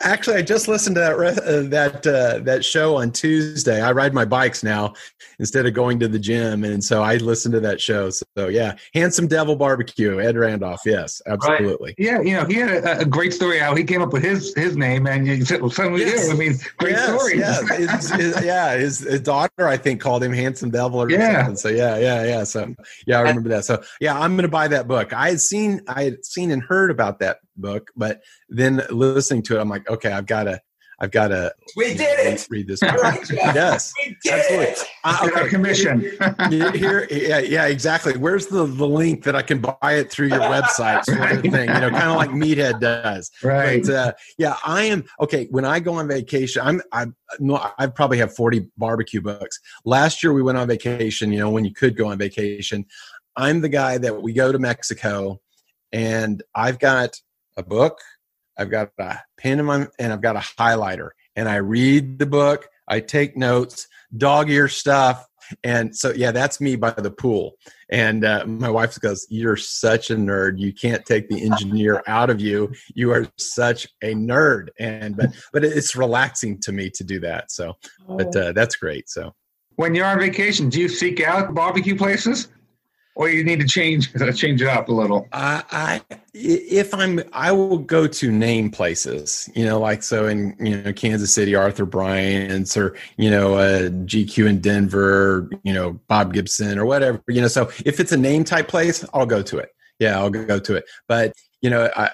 Actually, I just listened to that re- uh, that uh, that show on Tuesday. I ride my bikes now instead of going to the gym, and so I listened to that show. So, yeah, Handsome Devil Barbecue, Ed Randolph. Yes, absolutely. Yeah, you know, he had a, a great story how he came up with his his name, and you said, well, so Yes. you. I mean, great yes, story. yes. His- his- yeah, his, his daughter, I think, called him Handsome Devil or Yeah. something. So yeah, yeah, yeah. So yeah, I remember that. So yeah, I'm gonna buy that book. I had seen, I had seen and heard about that book, but then listening to it, I'm like, okay, I've got to, I've got to We did it. read this. All book. right, yes. We did Absolutely. it. Uh, okay. commission. Here, yeah, yeah, exactly. Where's the, the link that I can buy it through your website, sort of thing? You know, kind of like Meathead does. right. But uh, yeah, I am okay. When I go on vacation, I'm I no, I probably have 40 barbecue books. Last year we went on vacation. You know, when you could go on vacation, I'm the guy that we go to Mexico, and I've got a book, I've got a pen in my, and I've got a highlighter, and I read the book, I take notes, dog ear stuff. And so, yeah, that's me by the pool. And uh, my wife goes, "You're such a nerd. You can't take the engineer out of you. You are such a nerd." And but but it's relaxing to me to do that. So, but uh, that's great. So when you're on vacation, do you seek out barbecue places, or you need to change change it up a little? I, I if I'm I will go to name places, you know, like so in you know Kansas City, Arthur Bryant's, or you know uh, GQue in Denver, you know Bob Gibson or whatever, you know. So if it's a name type place, I'll go to it. Yeah, I'll go to it. But you know, I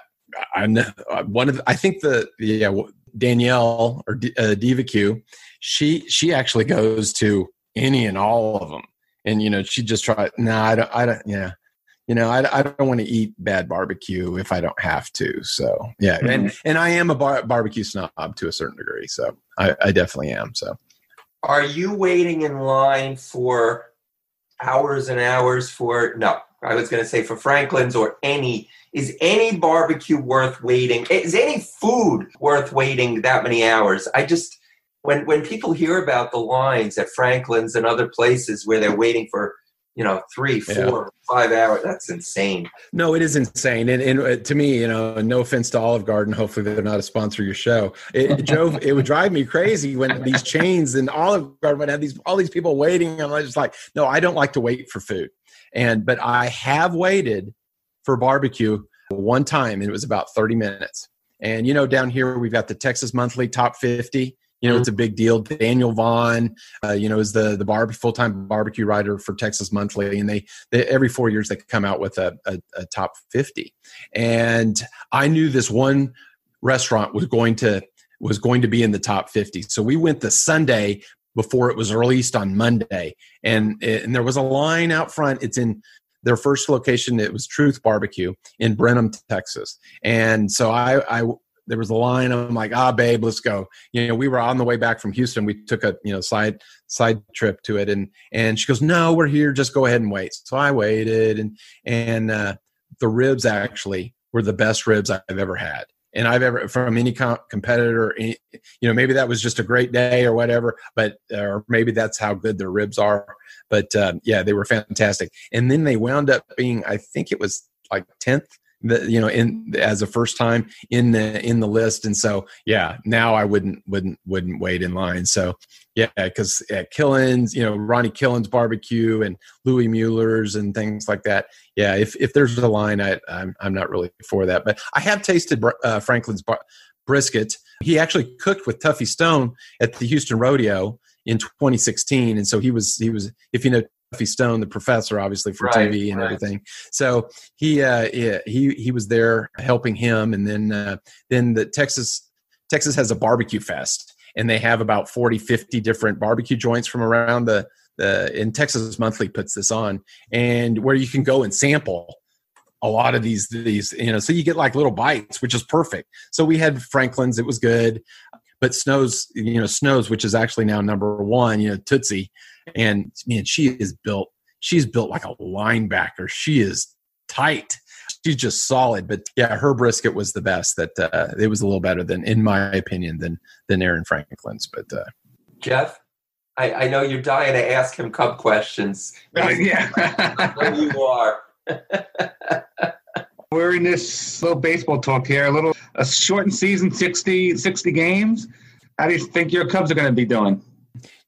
I know uh, one of the, I think the yeah Danielle or D, uh, Diva Q, she she actually goes to any and all of them, and you know she just tried No, nah, I don't. I don't. Yeah you know, I, I don't want to eat bad barbecue if I don't have to. So yeah, and mm-hmm. and I am a bar, barbecue snob to a certain degree. So I, I definitely am. So Are you waiting in line for hours and hours for no? I was going to say for Franklin's or any. Is any barbecue worth waiting? Is any food worth waiting that many hours? I just when when people hear about the lines at Franklin's and other places where they're waiting for you know three, Yeah. five hours, that's insane. no, it is insane. And, and uh, to me, you know, no offense to Olive Garden. Hopefully, they're not a sponsor of your show. It, it drove it would drive me crazy when these chains and Olive Garden would have these all these people waiting. And I'm just like, no, I don't like to wait for food. And but I have waited for barbecue one time, and it was about 30 minutes. And you know, down here we've got the Texas Monthly Top 50. You know, it's a big deal. Daniel Vaughn, uh, you know, is the the bar, full time barbecue writer for Texas Monthly, and they, they every four years they come out with a, a, a top 50. And I knew this one restaurant was going to was going to be in the top 50. So we went the Sunday before it was released on Monday, and and there was a line out front. It's in their first location. It was Truth Barbecue in Brenham, Texas, and so I, I there was a line. I'm like, ah, babe, let's go. You know, we were on the way back from Houston. We took a you know side side trip to it, and and she goes, no, we're here. Just go ahead and wait. So I waited, and and uh, the ribs actually were the best ribs I've ever had. and I've ever from any com- competitor. Any, you know, maybe that was just a great day or whatever, but or maybe that's how good their ribs are. But uh, yeah, they were fantastic. And then they wound up being, I think it was like tenth the you know in as a first time in the in the list. And so yeah now i wouldn't wouldn't wouldn't wait in line. So yeah because at killen's you know ronnie killen's barbecue and louie mueller's and things like that. Yeah if if there's a line i i'm, I'm not really for that. But i have tasted uh, franklin's bar- brisket. He actually cooked with tuffy stone at the houston rodeo in 2016 and so he was he was if you know Stone, the professor, obviously for Right, TV and right. everything. So he uh, yeah, he he was there helping him, and then uh, then the Texas Texas has a barbecue fest, and they have about 40, 50 different barbecue joints from around the the. And Texas Monthly puts this on, and where you can go and sample a lot of these these you know so you get like little bites which is perfect so we had franklin's it was good but snows you know snows which is actually now number one you know tootsie and man she is built she's built like a linebacker she is tight she's just solid but yeah her brisket was the best that uh, it was a little better than in my opinion than than aaron franklin's but uh, Jeff, I, I know you're dying to ask him Cub questions. Uh, I yeah. know you are. We're in this little baseball talk here, a little a shortened season, 60, 60 games. How do you think your Cubs are going to be doing?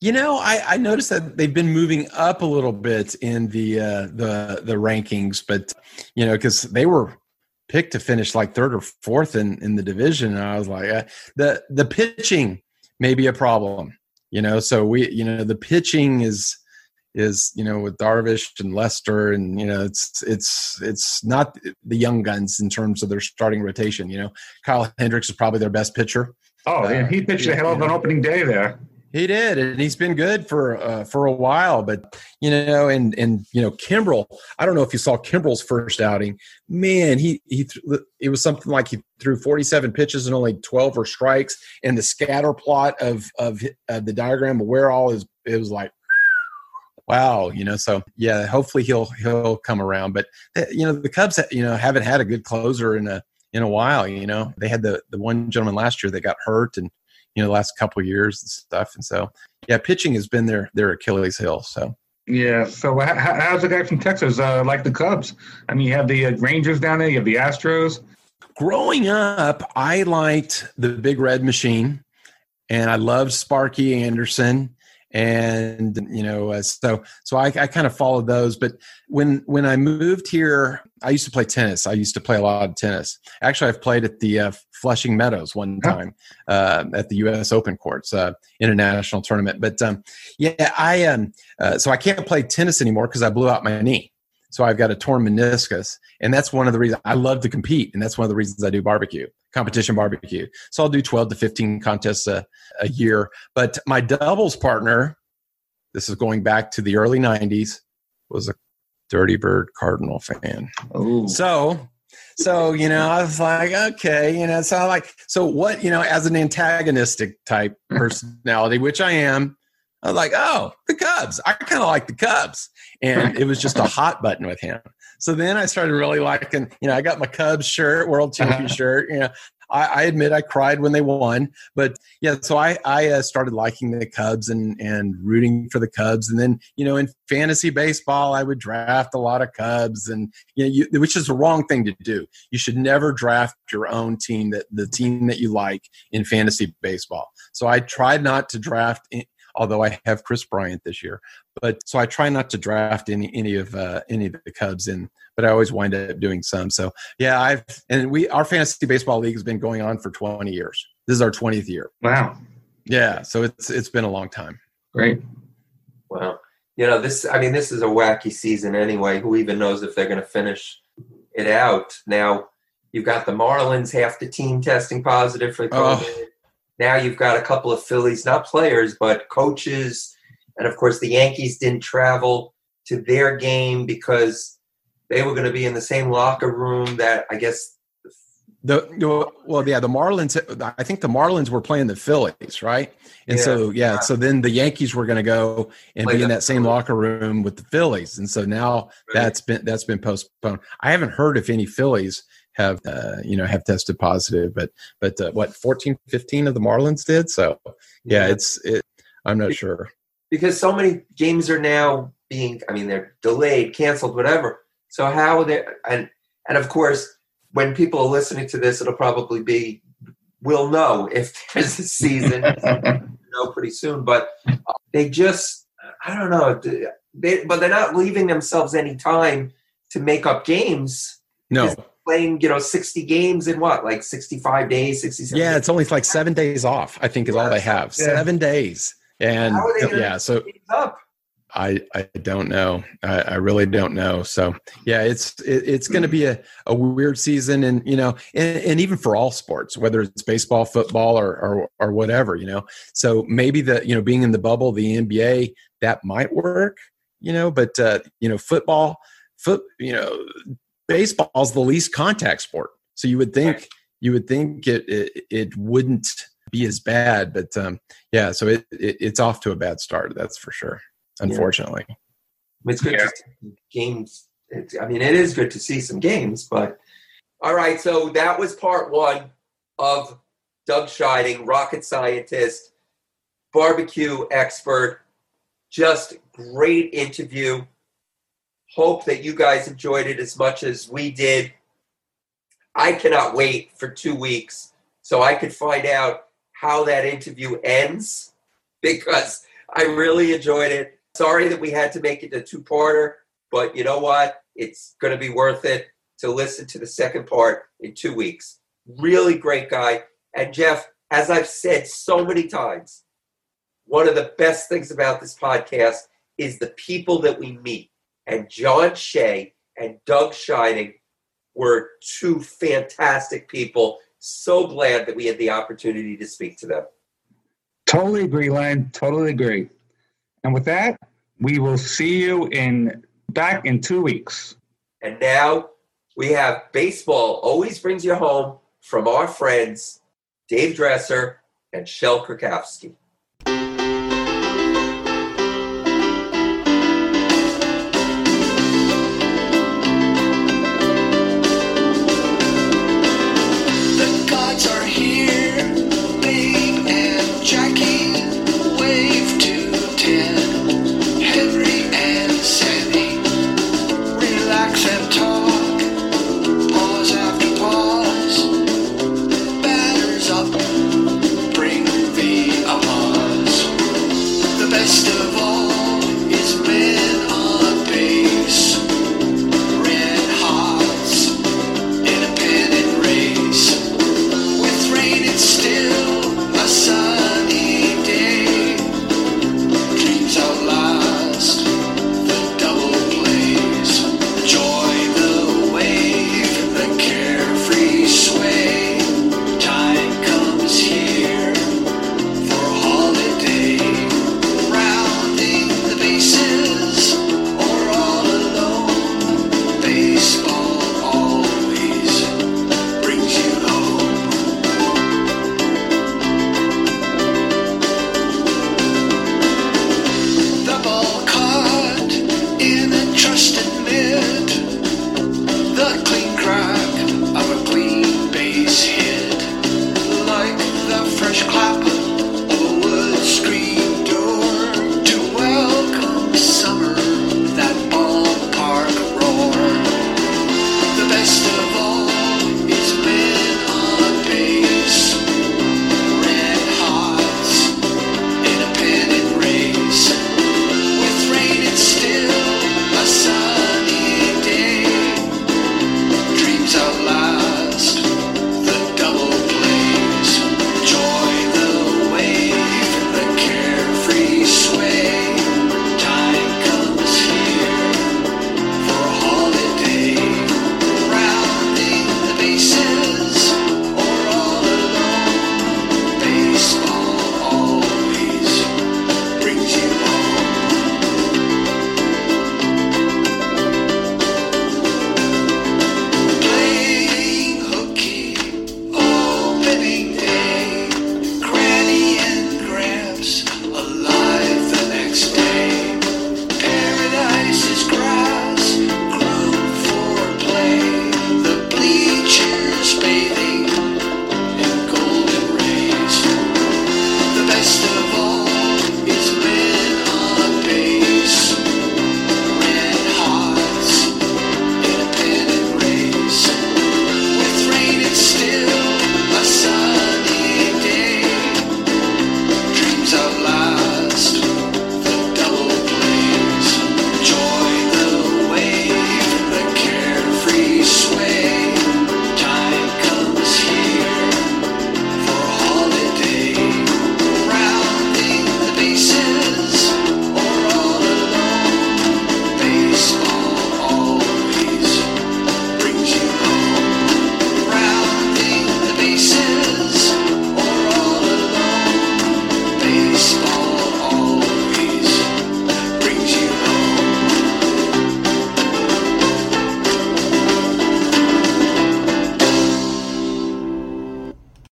You know, I, I noticed that they've been moving up a little bit in the uh, the the rankings, but you know, because they were picked to finish like third or fourth in in the division, and I was like, uh, the the pitching may be a problem. You know, so we you know the pitching is is you know with Darvish and Lester, and you know it's it's it's not the young guns in terms of their starting rotation. You know, Kyle Hendricks is probably their best pitcher. Oh, Uh, yeah, he pitched a hell of an opening day there. He did, and he's been good for uh, for a while. But you know, and and you know, Kimbrel. I don't know if you saw Kimbrel's first outing. Man, he he th- it was something like he threw forty seven pitches and only twelve were strikes. And the scatter plot of of uh, the diagram of where all is it was like. Wow, you know, so yeah, hopefully he'll he'll come around. But you know, the Cubs, you know, haven't had a good closer in a in a while. You know, they had the the one gentleman last year that got hurt, and you know, the last couple of years and stuff. And so, yeah, pitching has been their their Achilles heel. So, Yeah. So how, how- how's the guy from Texas uh, like the Cubs? I mean, you have the uh, Rangers down there, you have the Astros. growing up, I liked the Big Red Machine, and I loved Sparky Anderson. And you know, uh, so so I, I kind of followed those. But when when I moved here, I used to play tennis. I used to play a lot of tennis. Actually, I've played at the uh, Flushing Meadows one time uh, at the U.S. Open courts, uh, international tournament. But um, yeah, I um, uh, so I can't play tennis anymore because I blew out my knee. So I've got a torn meniscus, and that's one of the reasons I love to compete, and that's one of the reasons I do barbecue, competition barbecue. So I'll do twelve to fifteen contests a, a year. But my doubles partner, this is going back to the early '90s, was a Dirty Bird Cardinal fan. Oh, So, so you know, I was like, okay, you know, so I'm like, so what, you know, as an antagonistic type personality, which I am, I was like, oh, the Cubs. I kind of like the Cubs, and it was just a hot button with him. So then I started really liking, you know, I got my Cubs shirt, World Champion shirt. You know, I, I admit I cried when they won, but yeah, so I I uh, started liking the Cubs and and rooting for the Cubs, and then you know in fantasy baseball I would draft a lot of Cubs, and you know you, which is the wrong thing to do. You should never draft your own team that the team that you like in fantasy baseball. So I tried not to draft. In, Although I have Kris Bryant this year, but so I try not to draft any any of uh, any of the Cubs in, but I always wind up doing some. So yeah, I've and we our fantasy baseball league has been going on for 20 years. This is our 20th year. wow. Yeah, so it's it's been a long time. Great. Well, you know, this, I mean, this is a wacky season anyway. Who even knows if they're going to finish it out? Now, you've got the Marlins, half the team testing positive for Oh. Now you've got a couple of Phillies, not players, but coaches. And of course, the Yankees didn't travel to their game because they were going to be in the same locker room that I guess The well, yeah, the Marlins. I think the Marlins were playing the Phillies, right? And Yeah. so yeah, so then the Yankees were going to go and Play be in that same locker room with the Phillies, and so now that's been that's been postponed. I haven't heard if any Phillies have uh, you know have tested positive. But but uh, what 14, 15 of the Marlins did. So yeah, it's it. I'm not sure because so many games are now being. I mean, they're delayed, canceled, whatever. So how they and and of course, when people are listening to this, it'll probably be we'll know if there's a season. know pretty soon, but they just I don't know. They, but they're not leaving themselves any time to make up games. No. Playing, you know, 60 games in what, like 65 days, 67 Yeah, days? it's only like seven days off, I think is all they have. Yeah. Seven days. And How are they yeah, so? I I don't know. I, I really don't know. So yeah, it's it, it's going to be a, a weird season, and you know, and, and even for all sports, whether it's baseball, football, or, or or whatever, you know. So maybe the you know being in the bubble, the NBA that might work, you know, but uh, you know, football, foot, you know, baseball's the least contact sport, so you would think you would think it it, it wouldn't be as bad, but um, yeah, so it, it it's off to a bad start. That's for sure unfortunately. It's good Yeah. to see games. It, I mean, it is good to see some games, but all right. So that was part one of Doug Scheiding, rocket scientist, barbecue expert. Just great interview. Hope that you guys enjoyed it as much as we did. I cannot wait for two weeks so I could find out how that interview ends because I really enjoyed it. Sorry that we had to make it a two parter, but you know what? It's going to be worth it to listen to the second part in two weeks. Really great guy. And Jeff, as I've said so many times, one of the best things about this podcast is the people that we meet. And John Shea and Doug Scheiding were two fantastic people. So glad that we had the opportunity to speak to them. Totally agree, Len. Totally agree. And with that, we will see you in back in two weeks. And now we have baseball always brings you home from our friends Dave Dresser and Shel Krakowski.